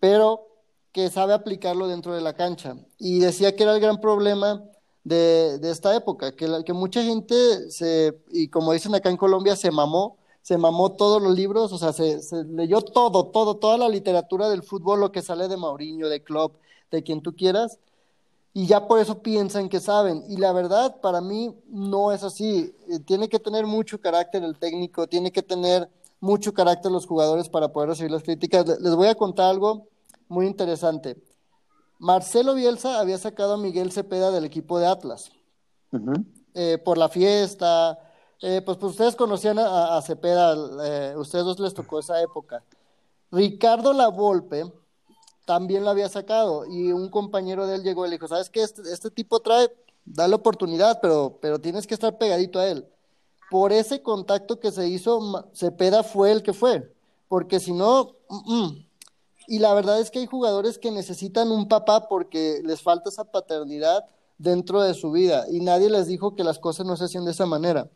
Speaker 3: pero que sabe aplicarlo dentro de la cancha. Y decía que era el gran problema de, esta época, que, que mucha gente, se, y como dicen acá en Colombia, se mamó, se mamó todos los libros, o sea, se, leyó todo, todo, toda la literatura del fútbol, lo que sale de Mauriño, de Klopp, de quien tú quieras, y ya por eso piensan que saben. Y la verdad, para mí, no es así. Eh, tiene que tener mucho carácter el técnico, tiene que tener mucho carácter los jugadores para poder recibir las críticas. Les voy a contar algo muy interesante. Marcelo Bielsa había sacado a Miguel Cepeda del equipo de Atlas eh, por la fiesta. Eh, pues, pues, ustedes conocían a, Cepeda, eh, ustedes dos les tocó esa época. Ricardo Lavolpe también lo había sacado y un compañero de él llegó y le dijo, ¿sabes qué? Este, este tipo trae, da la oportunidad, pero, pero tienes que estar pegadito a él. Por ese contacto que se hizo, Cepeda fue el que fue, porque si no, mm, mm, y la verdad es que hay jugadores que necesitan un papá porque les falta esa paternidad dentro de su vida y nadie les dijo que las cosas no se hacían de esa manera.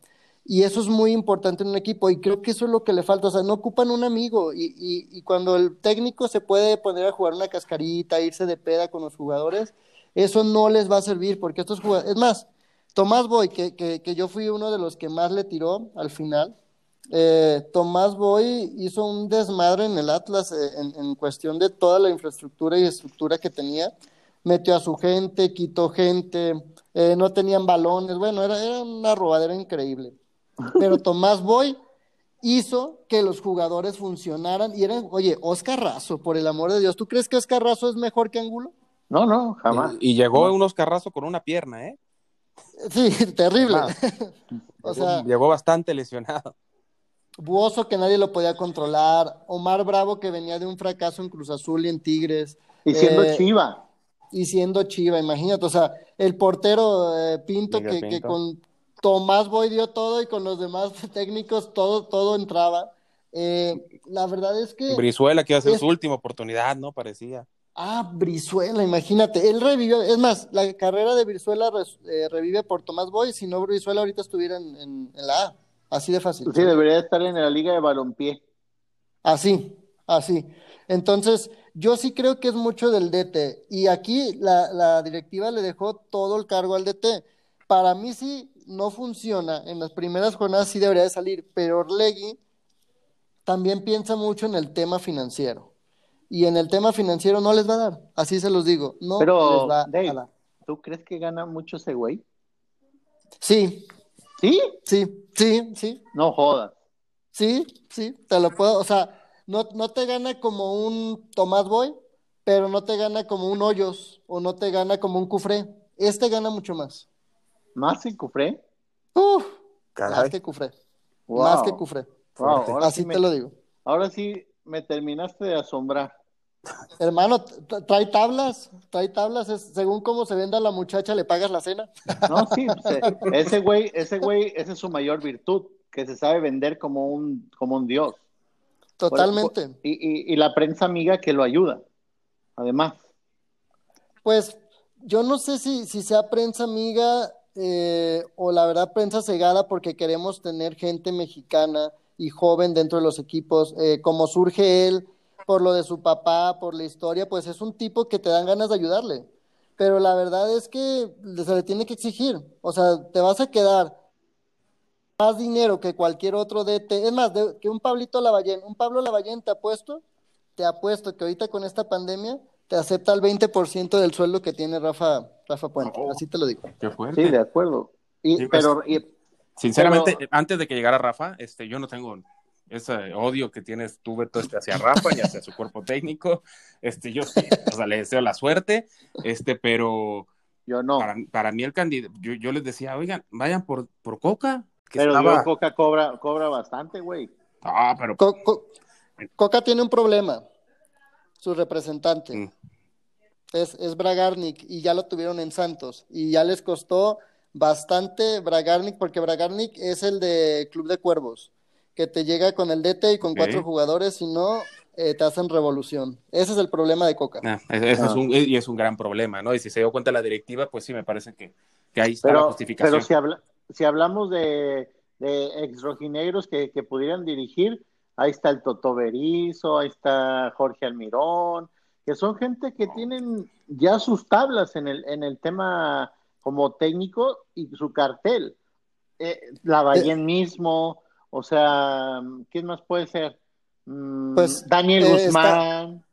Speaker 3: Y eso es muy importante en un equipo y creo que eso es lo que le falta. O sea, no ocupan un amigo y, y, cuando el técnico se puede poner a jugar una cascarita, irse de peda con los jugadores, eso no les va a servir porque estos jugadores... Es más, Tomás Boy, que, que, que yo fui uno de los que más le tiró al final, eh, Tomás Boy hizo un desmadre en el Atlas eh, en, cuestión de toda la infraestructura y estructura que tenía. Metió a su gente, quitó gente, eh, no tenían balones, bueno, era, era, una robadera increíble. Pero Tomás Boy hizo que los jugadores funcionaran y eran, oye, Oscar Razo, por el amor de Dios, ¿tú crees que Oscar Razo es mejor que Angulo?
Speaker 1: No, no, jamás.
Speaker 2: Y, llegó un Oscar Razo con una pierna, ¿eh?
Speaker 3: Sí, terrible.
Speaker 2: o sea, llegó bastante lesionado.
Speaker 3: Buoso que nadie lo podía controlar, Omar Bravo que venía de un fracaso en Cruz Azul y en Tigres.
Speaker 1: Y siendo eh, Chiva.
Speaker 3: Y siendo Chiva, imagínate, o sea, el portero eh, Pinto, que, con Tomás Boy dio todo y con los demás técnicos todo, todo entraba. Eh, la verdad es que...
Speaker 2: Brizuela que iba a ser su última oportunidad, ¿no? Parecía.
Speaker 3: Ah, Brizuela, imagínate, él revivió, es más, la carrera de Brizuela revive por Tomás Boy, si no Brizuela ahorita estuviera en la A. Así de fácil.
Speaker 1: Sí, debería estar en la liga de balompié.
Speaker 3: Así, así. Entonces, yo sí creo que es mucho del DT. Y aquí la, la directiva le dejó todo el cargo al DT. Para mí sí no funciona. En las primeras jornadas sí debería de salir, pero Orlegui también piensa mucho en el tema financiero. Y en el tema financiero no les va a dar, así se los digo. No
Speaker 1: pero,
Speaker 3: les va
Speaker 1: a dar. ¿Tú crees que gana mucho ese güey?
Speaker 3: Sí,
Speaker 1: ¿Sí?
Speaker 3: Sí, sí, sí.
Speaker 1: No jodas.
Speaker 3: Sí, sí, te lo puedo, o sea, no, no te gana como un Tomás Boy, pero no te gana como un Hoyos o no te gana como un Cufré. Este gana mucho más.
Speaker 1: ¿Más que Cufré?
Speaker 3: Uf, más que Cufré. Más que Cufré. Así te lo digo.
Speaker 1: Ahora sí me terminaste de asombrar.
Speaker 3: Hermano, trae tablas, trae tablas, según cómo se venda la muchacha, le pagas la cena.
Speaker 1: No, sí, ese güey, ese güey, esa es su mayor virtud, que se sabe vender como un, como un dios.
Speaker 3: Totalmente.
Speaker 1: y, y, la prensa amiga que lo ayuda, además.
Speaker 3: Pues yo no sé si, si sea prensa amiga eh, o la verdad prensa cegada porque queremos tener gente mexicana y joven dentro de los equipos, eh, como surge él por lo de su papá, por la historia, pues es un tipo que te dan ganas de ayudarle. Pero la verdad es que se le tiene que exigir. O sea, te vas a quedar más dinero que cualquier otro DT. Es más, que un Pablito Lavallén. Un Pablo Lavallén te apuesto, te apuesto que ahorita con esta pandemia te acepta el 20% del sueldo que tiene Rafa, Rafa Puente. Oh, Así te lo digo.
Speaker 1: Qué fuerte. Sí, de acuerdo. Y,
Speaker 2: pues,
Speaker 1: pero,
Speaker 2: sinceramente, antes de que llegara Rafa, este, yo no tengo ese odio que tienes tú, Beto, este, hacia Rafa y hacia su cuerpo técnico. Este, yo sí, o sea, le deseo la suerte, este, pero
Speaker 1: yo no.
Speaker 2: Para, para mí el candidato, yo, yo, les decía, oigan, vayan por, por Coca.
Speaker 1: Que pero estaba... Coca cobra, cobra bastante, güey.
Speaker 2: Ah, pero...
Speaker 3: Co Co Coca tiene un problema, su representante. Mm. Es, es Bragarnik y ya lo tuvieron en Santos y ya les costó bastante Bragarnik porque Bragarnik es el de Club de Cuervos que te llega con el DT y con cuatro jugadores, y no, eh, te hacen revolución. Ese es el problema de Coca.
Speaker 2: Ah, ese es un, y es un gran problema, ¿no? Y si se dio cuenta la directiva, pues sí, me parece que, que ahí está
Speaker 1: pero,
Speaker 2: la justificación.
Speaker 1: Pero si, habla, si hablamos de, de ex rojinegros que, que pudieran dirigir, ahí está el Toto Berizo, ahí está Jorge Almirón, que son gente que tienen ya sus tablas en el, en el tema como técnico y su cartel. Eh, la Ballén mismo, o sea, ¿quién más puede ser? Mm,
Speaker 3: Pues
Speaker 1: Daniel
Speaker 3: eh,
Speaker 1: Guzmán.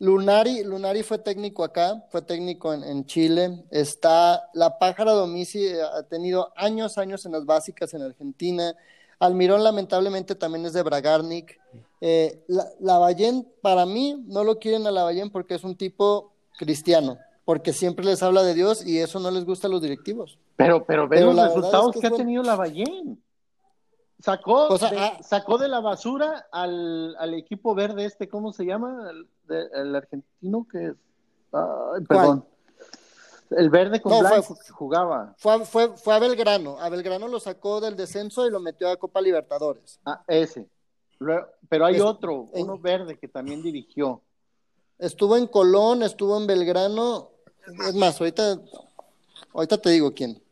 Speaker 3: Lunari, Lunari fue técnico acá, fue técnico en, en, Chile. Está la Pájara Domici, ha tenido años, años en las básicas en Argentina. Almirón, lamentablemente, también es de Bragarnik. Eh, la, Lavallén, para mí, no lo quieren a Lavallén porque es un tipo cristiano, porque siempre les habla de Dios y eso no les gusta a los directivos.
Speaker 1: Pero, pero ve los resultados es que, que, ha tenido Lavallén. Sacó,
Speaker 3: O sea,
Speaker 1: de,
Speaker 3: ah.
Speaker 1: sacó de la basura al, al equipo verde este, ¿cómo se llama? El, de- el argentino que es... Perdón. El verde con
Speaker 3: No,
Speaker 1: blanco
Speaker 3: fue-
Speaker 1: que jugaba.
Speaker 3: Fue, fue, fue a Belgrano. A Belgrano lo sacó del descenso y lo metió a Copa Libertadores.
Speaker 1: Ah, ese. Pero hay
Speaker 3: Es-
Speaker 1: otro,
Speaker 3: en-
Speaker 1: uno verde que también dirigió.
Speaker 3: Estuvo en Colón, estuvo en Belgrano. Es más, ahorita, ahorita te digo quién.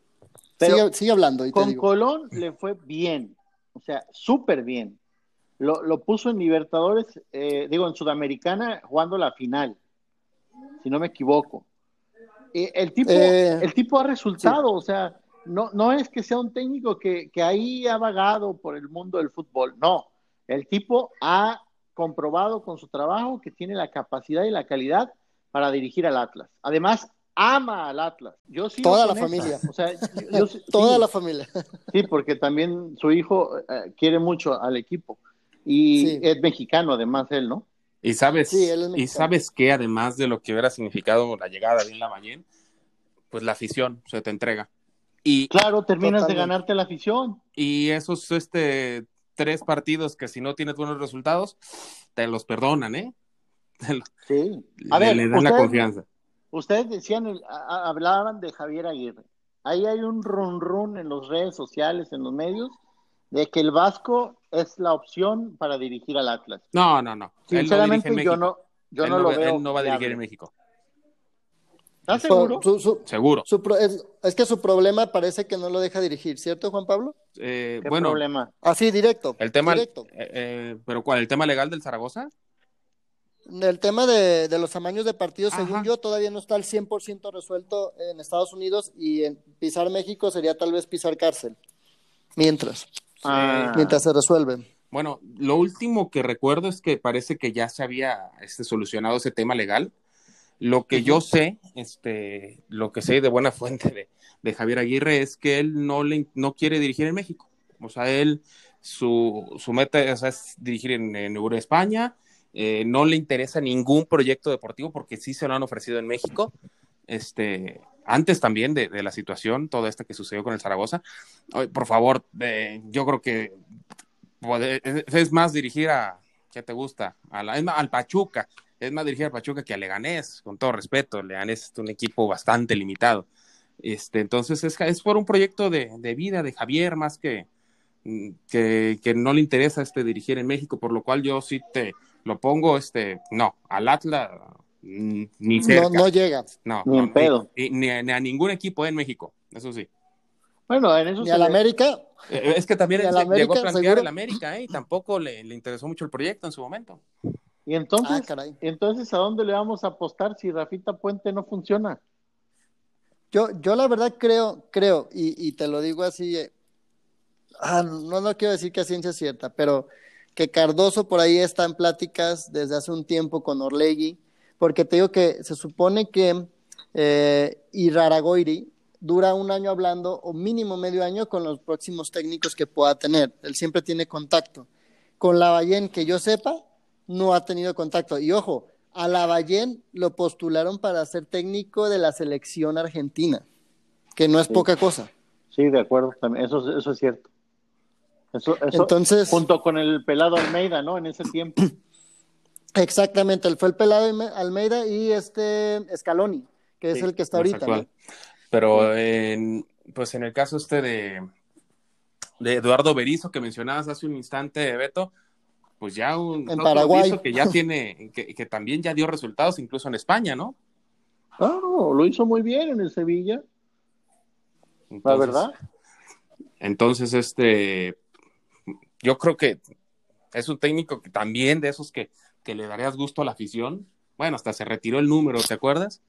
Speaker 1: Pero
Speaker 3: sigue, sigue hablando y te
Speaker 1: Con
Speaker 3: digo.
Speaker 1: Colón le fue bien, o sea, súper bien. Lo, lo puso en Libertadores, eh, digo, en Sudamericana, jugando la final, si no me equivoco. Eh, el, tipo,
Speaker 3: Eh,
Speaker 1: el tipo ha resultado, o sea, no, no es que sea un técnico que, que ahí ha vagado por el mundo del fútbol, no. El tipo ha comprobado con su trabajo que tiene la capacidad y la calidad para dirigir al Atlas. Además, ama al Atlas. Yo sí
Speaker 3: Toda la familia.
Speaker 1: O sea, yo-
Speaker 3: Toda
Speaker 1: sí.
Speaker 3: la familia.
Speaker 1: Sí, porque también su hijo eh, quiere mucho al equipo. Y
Speaker 3: Sí.
Speaker 1: es mexicano, además, él, ¿no?
Speaker 2: Y sabes,
Speaker 3: Sí, él es
Speaker 2: y sabes que además de lo que hubiera significado la llegada de Lavallén, pues la afición se te entrega. Y,
Speaker 1: Claro, terminas
Speaker 3: Totalmente.
Speaker 1: de ganarte la afición.
Speaker 2: y esos este, tres partidos que si no tienes buenos resultados, te los perdonan, ¿eh? Te lo-
Speaker 1: Sí.
Speaker 2: le,
Speaker 1: A ver,
Speaker 2: le dan la confianza.
Speaker 1: Ustedes decían, el- a- a- hablaban de Javier Aguirre. Ahí hay un run run en las redes sociales, en los medios, de que el Vasco es la opción para dirigir al Atlas.
Speaker 2: No, no, no. Él no
Speaker 1: Sinceramente,
Speaker 2: en
Speaker 1: yo no, yo
Speaker 2: Él
Speaker 1: no lo
Speaker 2: va-
Speaker 1: veo.
Speaker 2: Él no va a dirigir en México.
Speaker 1: ¿Estás seguro?
Speaker 3: Su- su-
Speaker 2: Seguro.
Speaker 3: su pro- es, es que su problema parece que no lo deja dirigir, ¿cierto, Juan Pablo?
Speaker 2: Eh,
Speaker 1: ¿Qué
Speaker 2: bueno,
Speaker 1: problema?
Speaker 3: Así, directo.
Speaker 2: el tema, eh,
Speaker 3: Directo.
Speaker 2: eh, pero ¿cuál? ¿El tema legal del Zaragoza?
Speaker 3: El tema de, de los tamaños de partidos,
Speaker 2: Ajá.
Speaker 3: según yo, todavía no está al 100% resuelto en Estados Unidos y en pisar México sería tal vez pisar cárcel. Mientras,
Speaker 1: Ah.
Speaker 3: mientras se resuelve.
Speaker 2: Bueno, lo último que recuerdo es que parece que ya se había este, solucionado ese tema legal. Lo que yo sé, este, lo que sé de buena fuente de, de Javier Aguirre es que él no, le, no quiere dirigir en México. O sea, él, su, su meta o sea, es dirigir en, en Euro España. Eh, no le interesa ningún proyecto deportivo porque sí se lo han ofrecido en México. Este, antes también de, la situación, toda esta que sucedió con el Zaragoza. Por favor, eh, yo creo que es, más dirigir a, ¿qué te gusta? Al Pachuca, es más dirigir al Pachuca que a Leganés, con todo respeto, Leganés es un equipo bastante limitado. Este, entonces es, es por un proyecto de, de vida de Javier más que, mm, que, que no le interesa este dirigir en México, por lo cual yo sí te lo pongo, este, no, al Atlas mm, ni cerca.
Speaker 3: No, no llega.
Speaker 2: No,
Speaker 1: Ni
Speaker 2: no,
Speaker 1: en pedo.
Speaker 2: Ni, ni a, ni a ningún equipo en México, eso sí.
Speaker 1: Bueno, en eso se
Speaker 3: al América,
Speaker 2: Eh, Es que también
Speaker 3: ¿Y
Speaker 2: llegó a
Speaker 3: América,
Speaker 2: plantear
Speaker 3: seguro?
Speaker 2: el América, ¿eh? Y tampoco le, le interesó mucho el proyecto en su momento.
Speaker 1: Y entonces,
Speaker 3: Ah,
Speaker 1: entonces, ¿a dónde le vamos a apostar si Rafita Puente no funciona?
Speaker 3: yo, yo la verdad creo, creo, y, y te lo digo así, eh, ah, no, no quiero decir que a ciencia cierta, pero que Cardoso por ahí está en pláticas desde hace un tiempo con Orlegui, porque te digo que se supone que eh, Iraragoiri dura un año hablando, o mínimo medio año, con los próximos técnicos que pueda tener. Él siempre tiene contacto. con Lavallén, que yo sepa, no ha tenido contacto. Y ojo, a Lavallén lo postularon para ser técnico de la selección argentina, que no es poca cosa.
Speaker 1: Sí, de acuerdo, también. Eso, eso es cierto. Eso, eso,
Speaker 3: Entonces,
Speaker 1: junto con el pelado Almeida, ¿no? En ese tiempo.
Speaker 3: exactamente, fue el pelado Almeida y este Scaloni, que es
Speaker 2: Sí,
Speaker 3: el que está ahorita.
Speaker 2: Pero en, pues en el caso este de, de Eduardo Berizo que mencionabas hace un instante, Beto, pues ya un
Speaker 3: En Paraguay.
Speaker 2: Que ya tiene, que, que también ya dio resultados incluso en España, ¿no?
Speaker 1: Claro, lo hizo muy bien en el Sevilla, la verdad.
Speaker 2: Entonces, este, yo creo que es un técnico que también de esos que, que le darías gusto a la afición. Bueno, hasta se retiró el número, ¿te acuerdas?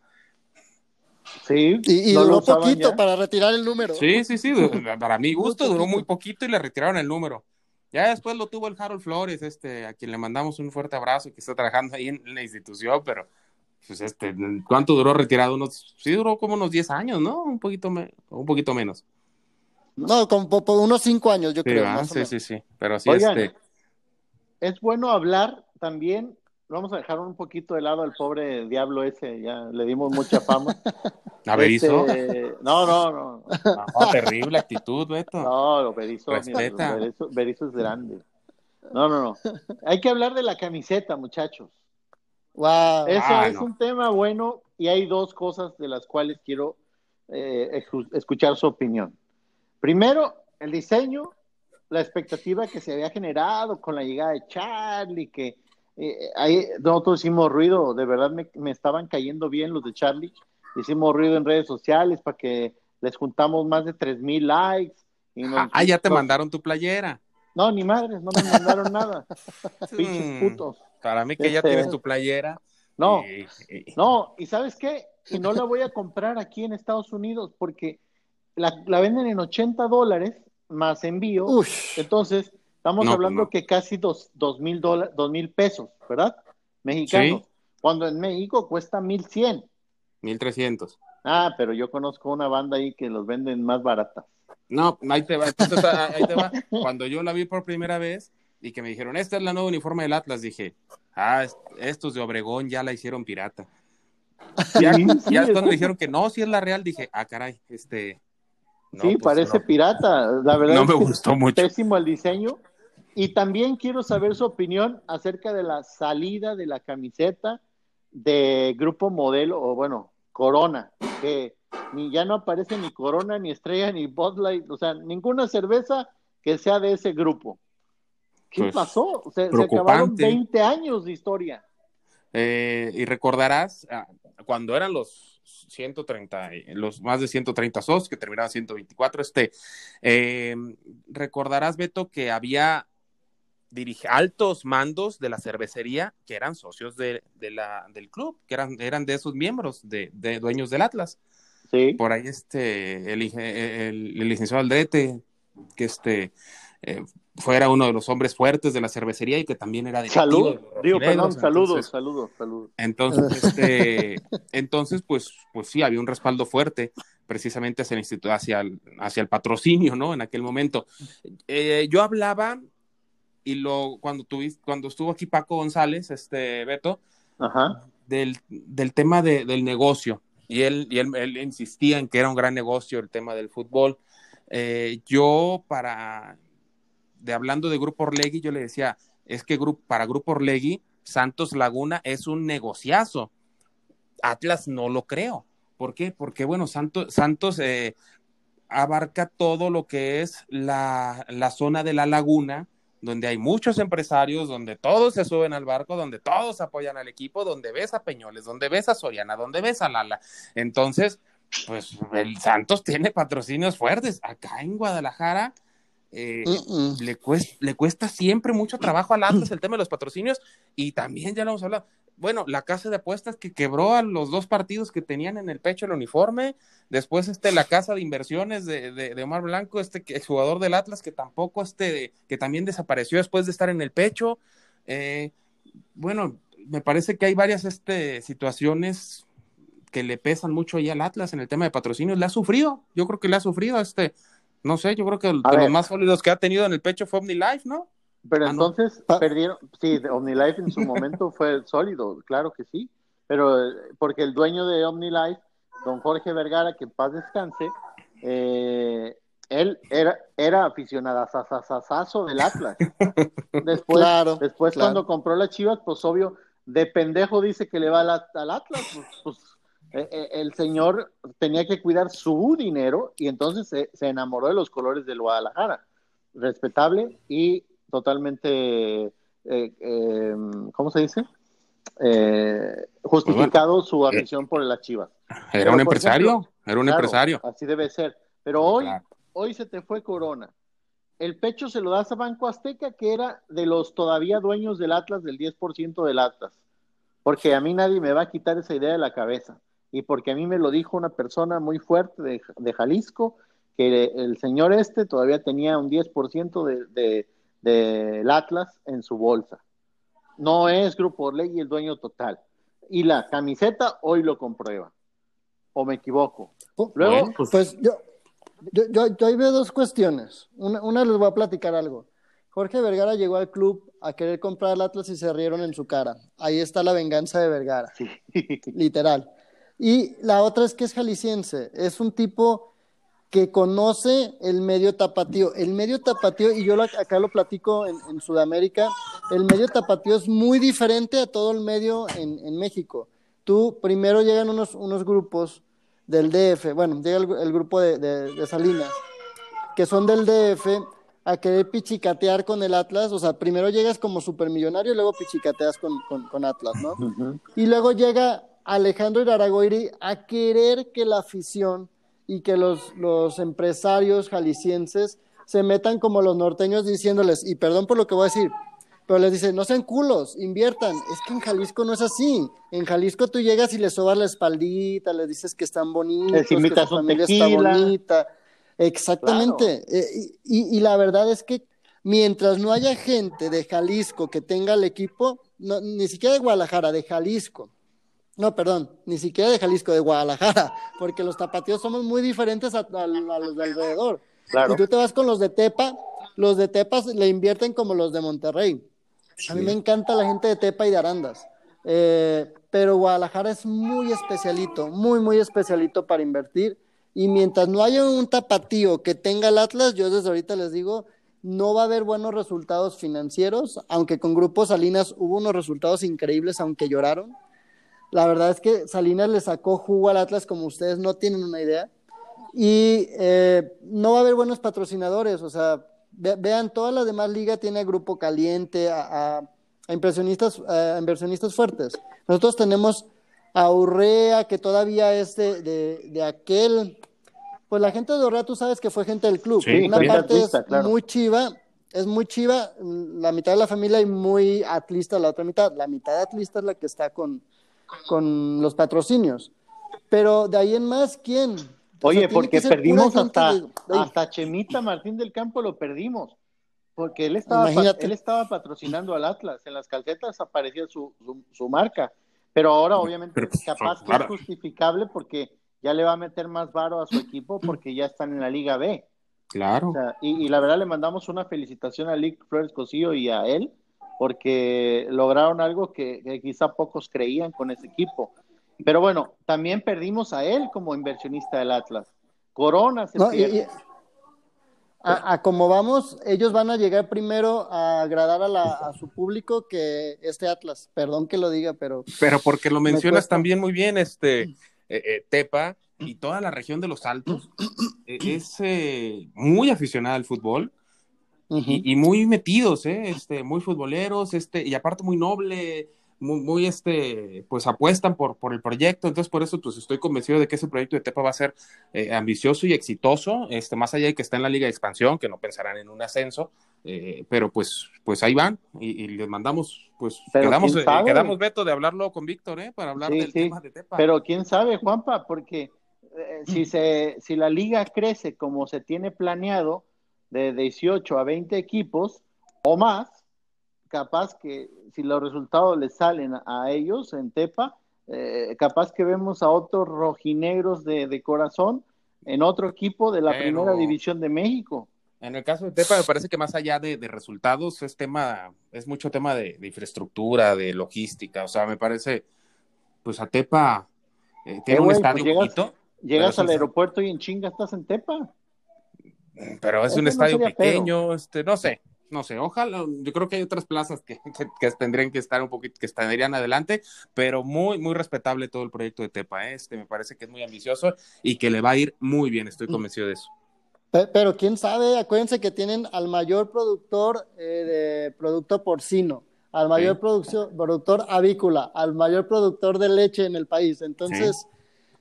Speaker 1: Sí.
Speaker 3: Y, y
Speaker 1: no
Speaker 3: duró poquito
Speaker 1: ya.
Speaker 3: para retirar el número.
Speaker 2: Sí, sí, sí, para mi gusto duró muy poquito y le retiraron el número. Ya después lo tuvo el Harold Flores, este, a quien le mandamos un fuerte abrazo, que está trabajando ahí en la institución, pero pues este, ¿cuánto duró retirado? Unos, sí duró como unos 10 años, ¿no? Un poquito, me- un poquito menos.
Speaker 3: No, como por, unos cinco años, yo
Speaker 2: Sí,
Speaker 3: creo. o
Speaker 2: sí,
Speaker 3: menos.
Speaker 2: sí, sí, pero sí,
Speaker 1: Oigan,
Speaker 2: este,
Speaker 1: Es bueno hablar también. Vamos a dejar un poquito de lado al pobre diablo ese, ya le dimos mucha fama.
Speaker 2: a Berizzo,
Speaker 1: Este, no, no, no.
Speaker 2: no, terrible actitud, Beto.
Speaker 1: No, Berizzo,
Speaker 2: Respeta.
Speaker 1: mira, Berizzo es grande. No, no, no. Hay que hablar de la camiseta, muchachos.
Speaker 3: Wow.
Speaker 1: Eso
Speaker 2: Ah,
Speaker 1: es
Speaker 2: no.
Speaker 1: un tema bueno y hay dos cosas de las cuales quiero eh, escu- escuchar su opinión. Primero, el diseño, la expectativa que se había generado con la llegada de Charlie, que eh, ahí nosotros hicimos ruido, de verdad me, me estaban cayendo bien los de Charlie, hicimos ruido en redes sociales para que les juntamos más de tres mil likes. Y nos-
Speaker 2: Ah, ya te
Speaker 1: nos-
Speaker 2: mandaron tu playera.
Speaker 1: No, ni madres, no me mandaron nada. Pinches
Speaker 2: Mm,
Speaker 1: putos.
Speaker 2: Para mí que ya
Speaker 1: Este-
Speaker 2: tienes tu playera.
Speaker 1: No, No, y ¿sabes qué? Y no la voy a comprar aquí en Estados Unidos porque la, la venden en 80 dólares más envío.
Speaker 3: Ush.
Speaker 1: Entonces, estamos
Speaker 2: No,
Speaker 1: hablando
Speaker 2: no.
Speaker 1: que casi dos, dos mil dólares, dos mil pesos, ¿verdad? Mexicanos.
Speaker 2: Sí.
Speaker 1: Cuando en México cuesta 1100.
Speaker 2: 1300.
Speaker 1: Ah, pero yo conozco una banda ahí que los venden más baratas.
Speaker 2: No, ahí te va. Entonces, ah, ahí te va. Cuando yo la vi por primera vez y que me dijeron, esta es la nueva uniforme del Atlas, dije, ah, es- estos de Obregón ya la hicieron pirata. Ya,
Speaker 1: Sí, sí,
Speaker 2: ya después me dijeron que no, si es la real, dije, ah, caray, este. No,
Speaker 1: sí,
Speaker 2: pues,
Speaker 1: parece
Speaker 2: no.
Speaker 1: pirata. La verdad
Speaker 2: No
Speaker 1: es
Speaker 2: me
Speaker 1: que
Speaker 2: gustó mucho.
Speaker 1: pésimo el diseño. Y también quiero saber su opinión acerca de la salida de la camiseta de Grupo Modelo, o bueno, Corona, que ni ya no aparece ni Corona, ni Estrella, ni Bud Light, o sea, ninguna cerveza que sea de ese grupo. ¿Qué
Speaker 2: Pues,
Speaker 1: pasó? Se, se acabaron 20 años de historia.
Speaker 2: Eh, y recordarás ah, cuando eran los 130, eh, los más de 130 socios que terminaban 124, este, eh, recordarás, Beto, que había dirige, altos mandos de la cervecería que eran socios de, de la, del club, que eran, eran de esos miembros, de, de dueños del Atlas.
Speaker 1: Sí.
Speaker 2: Por ahí este, el, ingen- el, el licenciado Aldrete, que este, eh, fuera uno de los hombres fuertes de la cervecería y que también era
Speaker 1: Salud,
Speaker 2: de los
Speaker 1: digo, perdón, saludos, saludos, saludos.
Speaker 2: entonces, este, entonces, pues, pues sí, había un respaldo fuerte precisamente hacia el instituto, hacia el, hacia el patrocinio, ¿no? En aquel momento. Eh, yo hablaba y lo cuando tuviste, cuando estuvo aquí Paco González, este Beto,
Speaker 1: Ajá.
Speaker 2: del, del tema de- del negocio. Y él, y él, él insistía en que era un gran negocio el tema del fútbol. Eh, yo, para, de hablando de Grupo Orlegui, yo le decía, es que grupo, para Grupo Orlegui, Santos Laguna es un negociazo. Atlas no lo creo. ¿Por qué? Porque, bueno, Santos, Santos eh, abarca todo lo que es la, la zona de la laguna, donde hay muchos empresarios, donde todos se suben al barco, donde todos apoyan al equipo, donde ves a Peñoles, donde ves a Soriana, donde ves a Lala. Entonces, pues el Santos tiene patrocinios fuertes. Acá en Guadalajara eh, le, cuesta, le cuesta siempre mucho trabajo al Atlas el tema de los patrocinios y también ya lo hemos hablado. Bueno, la casa de apuestas que quebró a los dos partidos que tenían en el pecho el uniforme, después este, la casa de inversiones de, de, de Omar Blanco, este jugador del Atlas que tampoco, este, que también desapareció después de estar en el pecho. Eh, bueno, me parece que hay varias este, situaciones que le pesan mucho ahí al Atlas en el tema de patrocinios. Le ha sufrido, yo creo que le ha sufrido este, no sé, yo creo que de
Speaker 1: A
Speaker 2: los más sólidos que ha tenido en el pecho fue OmniLife, ¿no?
Speaker 1: Pero
Speaker 2: Ah, no.
Speaker 1: entonces perdieron, sí, OmniLife en su momento fue sólido, claro que sí, pero eh, porque el dueño de OmniLife, don Jorge Vergara, que en paz descanse, eh, él era, era aficionado a del Atlas. Después,
Speaker 3: Claro,
Speaker 1: después
Speaker 3: claro.
Speaker 1: cuando compró las Chivas, pues obvio, de pendejo dice que le va al, al Atlas, pues, pues, el señor tenía que cuidar su dinero y entonces se, se enamoró de los colores del Guadalajara. Respetable y totalmente, eh, eh, ¿cómo se dice? Eh, justificado su afición por las Chivas.
Speaker 2: Era
Speaker 1: Pero,
Speaker 2: un empresario,
Speaker 1: ejemplo,
Speaker 2: era un
Speaker 1: Claro,
Speaker 2: empresario.
Speaker 1: Así debe ser. Pero hoy,
Speaker 2: Claro.
Speaker 1: hoy se te fue Corona. El pecho se lo das a Banco Azteca, que era de los todavía dueños del Atlas, del 10% del Atlas. Porque a mí nadie me va a quitar esa idea de la cabeza. Y porque a mí me lo dijo una persona muy fuerte de, de Jalisco, que el señor este todavía tenía un 10% de, de, del Atlas en su bolsa. No es Grupo Orlegui el dueño total. Y la camiseta hoy lo comprueba. ¿O me equivoco? Luego,
Speaker 2: Bueno, pues,
Speaker 3: Pues yo, yo, yo, yo ahí veo dos cuestiones. Una, una les voy a platicar algo. Jorge Vergara llegó al club a querer comprar el Atlas y se rieron en su cara. Ahí está la venganza de Vergara,
Speaker 1: sí.
Speaker 3: literal. Y la otra es que es jalisciense. Es un tipo que conoce el medio tapatío. El medio tapatío, y yo lo- acá lo platico en, en Sudamérica, el medio tapatío es muy diferente a todo el medio en, en México. Tú primero llegan unos, unos grupos del DF, bueno, llega el, el grupo de, de- de Salinas, que son del DF a querer pichicatear con el Atlas, o sea, primero llegas como supermillonario y luego pichicateas con, con, con Atlas, ¿no?
Speaker 1: Ujú.
Speaker 3: Y luego llega Alejandro Iraragoiri a querer que la afición y que los, los empresarios jaliscienses se metan como los norteños diciéndoles, y perdón por lo que voy a decir, pero les dice, no sean culos, inviertan. Es que en Jalisco no es así. En Jalisco tú llegas y les sobas la espaldita, les dices que están bonitos, que su familia
Speaker 1: tequila.
Speaker 3: está bonita. Exactamente. Eh, y, y la verdad es que mientras no haya gente de Jalisco que tenga el equipo, no, ni siquiera de Guadalajara, de Jalisco. No, perdón, ni siquiera de Jalisco, de Guadalajara, porque los tapatíos somos muy diferentes a, a- a los de alrededor.
Speaker 1: Claro.
Speaker 3: Y tú te vas con los de Tepa, los de Tepa le invierten como los de Monterrey. A mí me encanta la gente de Tepa y de Arandas. Eh, pero Guadalajara es muy especialito, muy, muy especialito para invertir. Y mientras no haya un tapatío que tenga el Atlas, yo desde ahorita les digo, no va a haber buenos resultados financieros, aunque con Grupo Salinas hubo unos resultados increíbles, aunque lloraron. La verdad es que Salinas le sacó jugo al Atlas como ustedes no tienen una idea. Y eh, no va a haber buenos patrocinadores, o sea, ve- vean, toda la demás liga tiene a Grupo Caliente, a, a- a impresionistas, a inversionistas fuertes. Nosotros tenemos a Urrea, que todavía es de, de- de aquel, pues la gente de Urrea tú sabes que fue gente del club.
Speaker 2: Sí,
Speaker 3: Una parte
Speaker 1: Atlista,
Speaker 3: es
Speaker 1: claro.
Speaker 3: muy chiva, es muy chiva, la mitad de la familia y muy atlista la otra mitad. La mitad atlista es la que está con, con los patrocinios. Pero de ahí en más, ¿quién? O
Speaker 1: Oye,
Speaker 3: sea,
Speaker 1: porque perdimos hasta,
Speaker 3: de-
Speaker 1: hasta Chemita Martín del Campo lo perdimos. Porque él estaba, él estaba patrocinando al Atlas. En las calcetas aparecía su, su, su marca. Pero ahora, obviamente,
Speaker 2: Pero, pues,
Speaker 1: capaz que es justificable porque ya le va a meter más varo a su equipo porque ya están en la Liga B.
Speaker 2: claro.
Speaker 1: O sea, y, y la verdad le mandamos una felicitación a Lick Flores Cosío y a él porque lograron algo que, que quizá pocos creían con ese equipo. Pero bueno, también perdimos a él como inversionista del Atlas. Corona se
Speaker 3: no, y-
Speaker 1: pierde.
Speaker 3: y- a, a como vamos, ellos van a llegar primero a agradar a, la- a su público que este Atlas. Perdón que lo diga, pero
Speaker 2: Pero porque lo
Speaker 3: Me
Speaker 2: mencionas también muy bien, este eh, eh, Tepa y toda la región de los Altos eh, es eh, muy aficionada al fútbol y, y muy metidos, ¿eh? este, muy futboleros, este, y aparte muy noble, muy, muy, este, pues apuestan por, por el proyecto, entonces por eso pues estoy convencido de que ese proyecto de Tepa va a ser eh, ambicioso y exitoso, este, más allá de que está en la Liga de Expansión, que no pensarán en un ascenso, eh, pero pues, pues ahí van, y, y les mandamos, pues
Speaker 1: Pero
Speaker 2: quedamos, eh, quedamos Beto de hablarlo con Víctor, ¿eh? Para hablar
Speaker 1: Sí,
Speaker 2: del
Speaker 1: sí.
Speaker 2: tema de Tepa.
Speaker 1: Pero quién sabe, Juanpa, porque eh, si, se, si la liga crece como se tiene planeado, de 18 a 20 equipos o más, capaz que si los resultados les salen a ellos en Tepa, eh, capaz que vemos a otros rojinegros de, de corazón en otro equipo de la
Speaker 2: Pero-
Speaker 1: primera división de México.
Speaker 2: En el caso de Tepa, me parece que más allá de, resultados, es tema, es mucho tema de, infraestructura, de logística. O sea, me parece, pues a Tepa eh, tiene eh, un pues estadio
Speaker 1: llegas, Llegas al aeropuerto y en chinga estás en Tepa.
Speaker 2: Pero es un estadio pequeño, este, no sé, no sé, ojalá, yo creo que hay otras plazas que, que, tendrían que estar un poquito, que estarían adelante, pero muy, muy respetable todo el proyecto de Tepa, ¿eh? este me parece que es muy ambicioso y que le va a ir muy bien, estoy mm. convencido de eso.
Speaker 3: Pero, quién sabe, acuérdense que tienen al mayor productor eh, de producto porcino, al mayor productor avícola, al mayor productor de leche en el país. Entonces,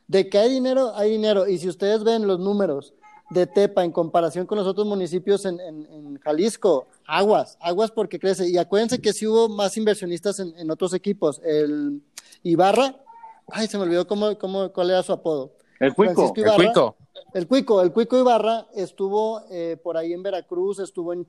Speaker 3: de que hay dinero, hay dinero. Y si ustedes ven los números de Tepa en comparación con los otros municipios en, en, Jalisco, aguas, aguas porque crece. Y acuérdense que si hubo más inversionistas en, otros equipos. El Ibarra, ay, se me olvidó cómo, cómo, cuál era su apodo.
Speaker 1: El Cuico.
Speaker 2: el Cuico.
Speaker 3: El Cuico, el Cuico Ibarra estuvo eh, por ahí en Veracruz, estuvo en,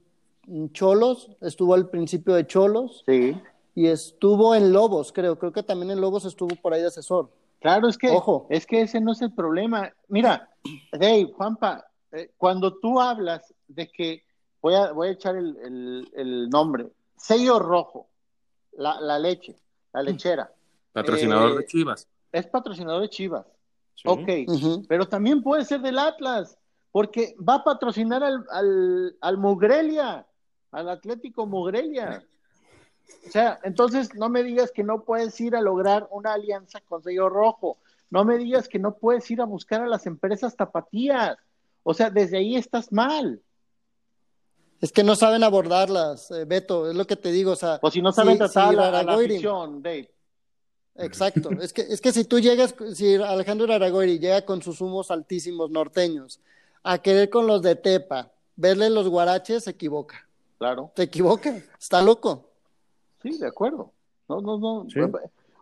Speaker 3: Cholos, estuvo al principio de Cholos.
Speaker 1: Sí.
Speaker 3: Y estuvo en Lobos, creo. Creo que también en Lobos estuvo por ahí de asesor.
Speaker 1: Claro, es que, Ojo. es que ese no es el problema. Mira, Dave, Juanpa, eh, cuando tú hablas de que, voy a, voy a echar el, nombre, sello rojo, la, leche, la lechera.
Speaker 2: Patrocinador de eh, Chivas.
Speaker 1: Es patrocinador de Chivas. Ok, pero también puede ser del Atlas, porque va a patrocinar al, al, al Mugrelia, al Atlético Mugrelia. O sea, entonces no me digas que no puedes ir a lograr una alianza con sello rojo. No me digas que no puedes ir a buscar a las empresas tapatías. O sea, desde ahí estás mal.
Speaker 3: Es que no saben abordarlas, eh, Beto, es lo que te digo. O sea,
Speaker 1: o si no saben tratar a, la, Dave.
Speaker 3: Exacto. es, que, es que si tú llegas, si Alejandro Aragoiri llega con sus humos altísimos norteños a querer con los de Tepa, verle los guaraches, se equivoca.
Speaker 1: Claro.
Speaker 3: Se equivoca, está loco.
Speaker 1: Sí, de acuerdo. No, no, no.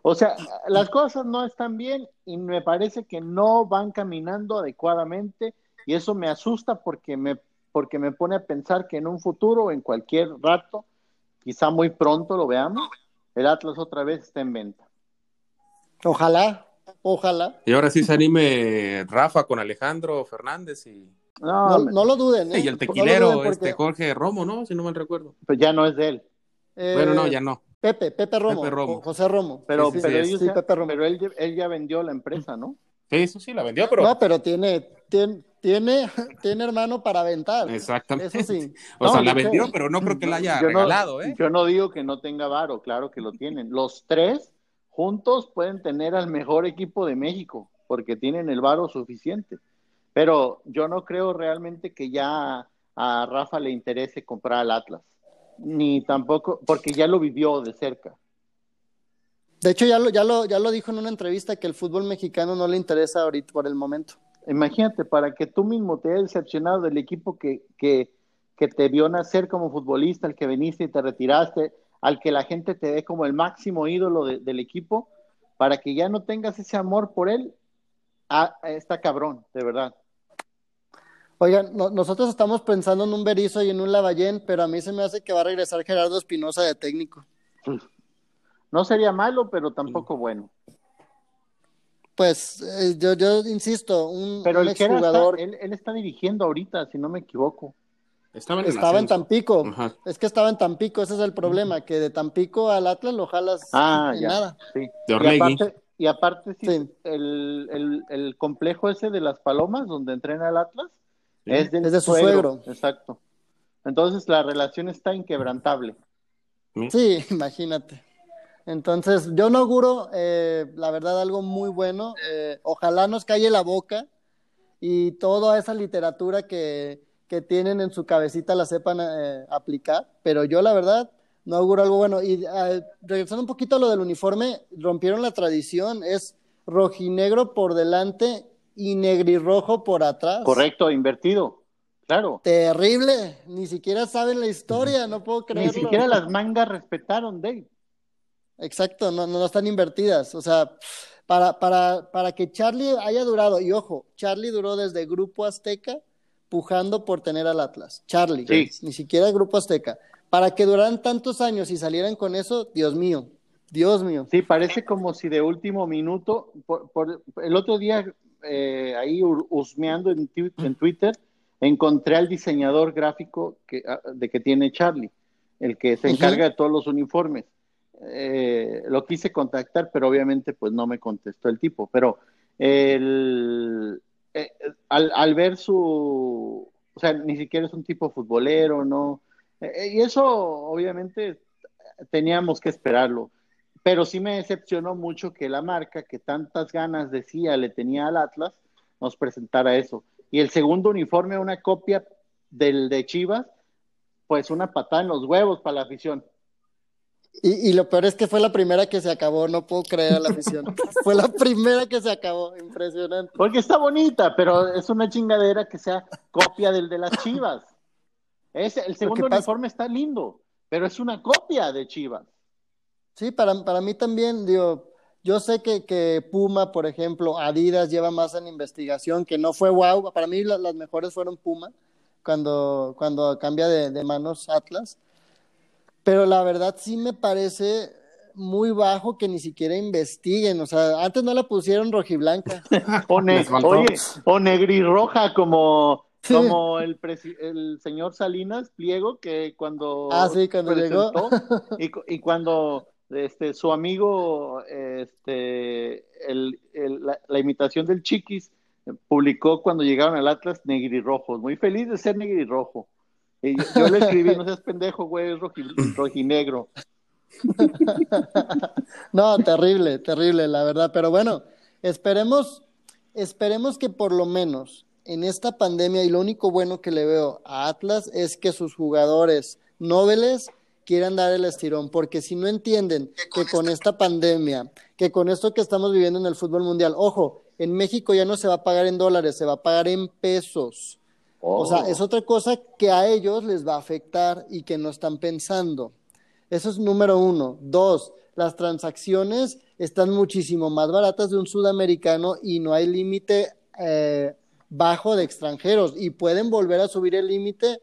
Speaker 1: O sea, las cosas no están bien y me parece que no van caminando adecuadamente y eso me asusta porque me, porque me pone a pensar que en un futuro, en cualquier rato, quizá muy pronto lo veamos, el Atlas otra vez está en venta.
Speaker 3: Ojalá, ojalá.
Speaker 2: Y ahora sí se anime Rafa con Alejandro Fernández y...
Speaker 3: No, no, lo duden, ¿eh?
Speaker 2: Y el tequilero, este Jorge Romo, ¿no? Si no mal recuerdo.
Speaker 1: Pues ya no es de él.
Speaker 2: bueno, no, ya no.
Speaker 3: Pepe, Pepe Romo, José Romo.
Speaker 1: Pero, pero, él, él, ya vendió la empresa, ¿no?
Speaker 2: Sí, eso sí, la vendió, pero...
Speaker 3: No, pero tiene, tiene, tiene, tiene hermano para aventar.
Speaker 2: Exactamente. Eso sí. O sea, la vendió, pero no creo que la haya regalado, ¿eh?
Speaker 1: Yo no digo que no tenga varo, claro que lo tienen. Los tres juntos pueden tener al mejor equipo de México, porque tienen el varo suficiente. Pero yo no creo realmente que ya a Rafa le interese comprar al Atlas, ni tampoco, porque ya lo vivió de cerca.
Speaker 3: De hecho, ya lo, ya lo, ya lo dijo en una entrevista que el fútbol mexicano no le interesa ahorita por el momento.
Speaker 1: Imagínate, para que tú mismo te hayas decepcionado del equipo que, que, que te vio nacer como futbolista, el que viniste y te retiraste, al que la gente te ve como el máximo ídolo del equipo, para que ya no tengas ese amor por él, ah, está cabrón, de verdad.
Speaker 3: Oigan, nosotros estamos pensando en un Berizo y en un Lavallén, pero a mí se me hace que va a regresar Gerardo Espinosa de técnico.
Speaker 1: No sería malo, pero tampoco bueno.
Speaker 3: Pues eh, yo, yo insisto, un,
Speaker 1: pero el jugador. él, está dirigiendo ahorita, si no me equivoco.
Speaker 3: Estaba en, Tampico. Es que estaba en Tampico, ese es el problema, que de Tampico al Atlas lo jalas
Speaker 1: ah,
Speaker 3: ya, nada.
Speaker 1: Sí. y aparte, y aparte sí, El, el, el, complejo ese de las palomas donde entrena el Atlas es,
Speaker 3: de su suegro.
Speaker 1: Exacto. Entonces la relación está inquebrantable.
Speaker 3: Sí, imagínate. Entonces, yo no auguro, eh, la verdad, algo muy bueno. Eh, ojalá nos calle la boca y toda esa literatura que, que tienen en su cabecita la sepan eh, aplicar, pero yo, la verdad, no auguro algo bueno. Y regresando un poquito a lo del uniforme, rompieron la tradición, es rojinegro por delante y negrirrojo por atrás.
Speaker 1: Correcto, invertido. Claro.
Speaker 3: Terrible, ni siquiera saben la historia, no puedo creerlo.
Speaker 1: Ni siquiera las mangas respetaron, Dave.
Speaker 3: Exacto, no, no están invertidas. O sea, para, para, para que Charlie haya durado, y ojo, Charlie duró desde Grupo Azteca pujando por tener al Atlas. Charlie, ni siquiera Grupo Azteca. Para que duraran tantos años y salieran con eso, Dios mío, Dios mío.
Speaker 1: Sí, parece como si de último minuto, por, el otro día eh, ahí husmeando en, en, Twitter, encontré al diseñador gráfico que, ah, de que tiene Charlie, el que se encarga de todos los uniformes. Eh, lo quise contactar, pero obviamente pues no me contestó el tipo. Pero eh, al, al, ver su, o sea, ni siquiera es un tipo futbolero, ¿no? Eh, y eso obviamente teníamos que esperarlo. Pero sí me decepcionó mucho que la marca que tantas ganas decía le tenía al Atlas nos presentara eso. Y el segundo uniforme, una copia del de Chivas, pues una patada en los huevos para la afición.
Speaker 3: Y, y, lo peor es que fue la primera que se acabó, no puedo creer a la afición. fue la primera que se acabó, impresionante.
Speaker 1: Porque está bonita, pero es una chingadera que sea copia del de las Chivas. Es, el segundo uniforme está lindo, pero es una copia de Chivas.
Speaker 3: Sí, para, para mí también, digo, yo sé que, que, Puma, por ejemplo, Adidas lleva más en investigación, que no fue wow. Para mí las mejores fueron Puma, cuando, cuando cambia de, de, manos Atlas. Pero la verdad sí me parece muy bajo que ni siquiera investiguen. O sea, antes no la pusieron rojiblanca.
Speaker 1: o, ne oye, o negrirroja como, sí. como el, el señor Salinas Pliego, que cuando,
Speaker 3: ah, sí, cuando llegó.
Speaker 1: y, y cuando este, su amigo, este, el, el, la, la, imitación del Chiquis, publicó cuando llegaron al Atlas negrirrojos, muy feliz de ser negrirrojo. Y yo, yo le escribí, no seas pendejo, güey, es roji, rojinegro.
Speaker 3: no, terrible, terrible, la verdad, pero bueno, esperemos, esperemos que por lo menos en esta pandemia, y lo único bueno que le veo a Atlas es que sus jugadores nobles quieran dar el estirón, porque si no entienden que con esta pandemia, que con esto que estamos viviendo en el fútbol mundial, ojo, en México ya no se va a pagar en dólares, se va a pagar en pesos. Oh. O sea, es otra cosa que a ellos les va a afectar y que no están pensando. Eso es número uno. Dos, las transacciones están muchísimo más baratas de un sudamericano y no hay límite eh, bajo de extranjeros y pueden volver a subir el límite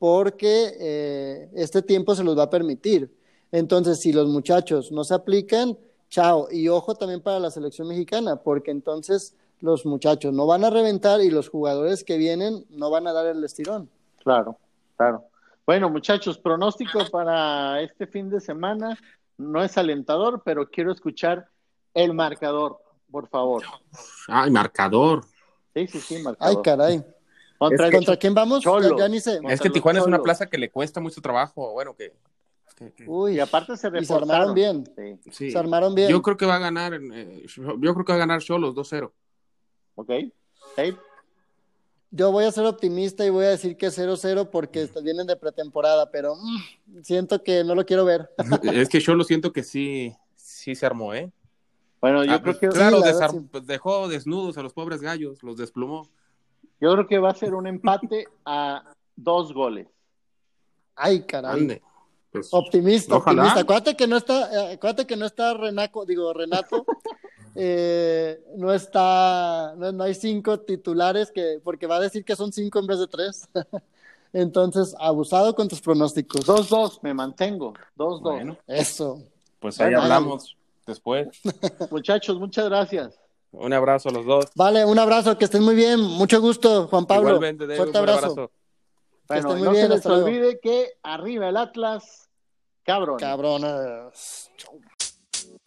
Speaker 3: porque eh, este tiempo se los va a permitir. Entonces, si los muchachos no se aplican, chao. Y ojo también para la selección mexicana, porque entonces los muchachos no van a reventar y los jugadores que vienen no van a dar el estirón.
Speaker 1: Claro, claro. Bueno, muchachos, pronóstico para este fin de semana no es alentador, pero quiero escuchar el marcador, por favor.
Speaker 2: Ay, marcador.
Speaker 1: Sí, sí, sí, marcador.
Speaker 3: Ay, caray. ¿Contra, que, ¿Contra, quién vamos? Ya, ya, ni sé.
Speaker 2: Es que Tijuana Cholo. es una plaza que le cuesta mucho trabajo. Bueno, que.
Speaker 1: que, que... Uy, y aparte se,
Speaker 3: y se armaron bien.
Speaker 2: Sí. sí.
Speaker 3: Se armaron bien.
Speaker 2: Yo creo que va a ganar. Eh, yo creo que va a ganar Cholos 2-0.
Speaker 1: Ok. Hey.
Speaker 3: Yo voy a ser optimista y voy a decir que 0-0 porque vienen de pretemporada, pero mmm, siento que no lo quiero ver.
Speaker 2: es que yo lo siento que sí, sí se armó, ¿eh?
Speaker 1: Bueno, yo
Speaker 2: ah,
Speaker 1: creo que.
Speaker 2: Claro, sí, desar... sí. dejó desnudos a los pobres gallos, los desplumó.
Speaker 1: Yo creo que va a ser un empate a dos goles.
Speaker 3: Ay, caray. Ande. Pues, optimista, ojalá. optimista. Acuérdate que no está, eh, acuérdate que no está Renaco, digo Renato, eh, no está, no, no, hay cinco titulares que, porque va a decir que son cinco en vez de tres. Entonces, abusado con tus pronósticos.
Speaker 1: Dos, dos, me mantengo. Dos, dos. Bueno,
Speaker 3: Eso.
Speaker 2: Pues ahí bueno, hablamos después.
Speaker 1: Muchachos, muchas gracias.
Speaker 2: Un abrazo a los dos.
Speaker 3: Vale, un abrazo, que estén muy bien. Mucho gusto, Juan Pablo.
Speaker 2: Igualmente, David,
Speaker 3: Fuerte abrazo.
Speaker 1: abrazo. Bueno, que estén muy no bien, se les olvide que arriba el Atlas, cabrón.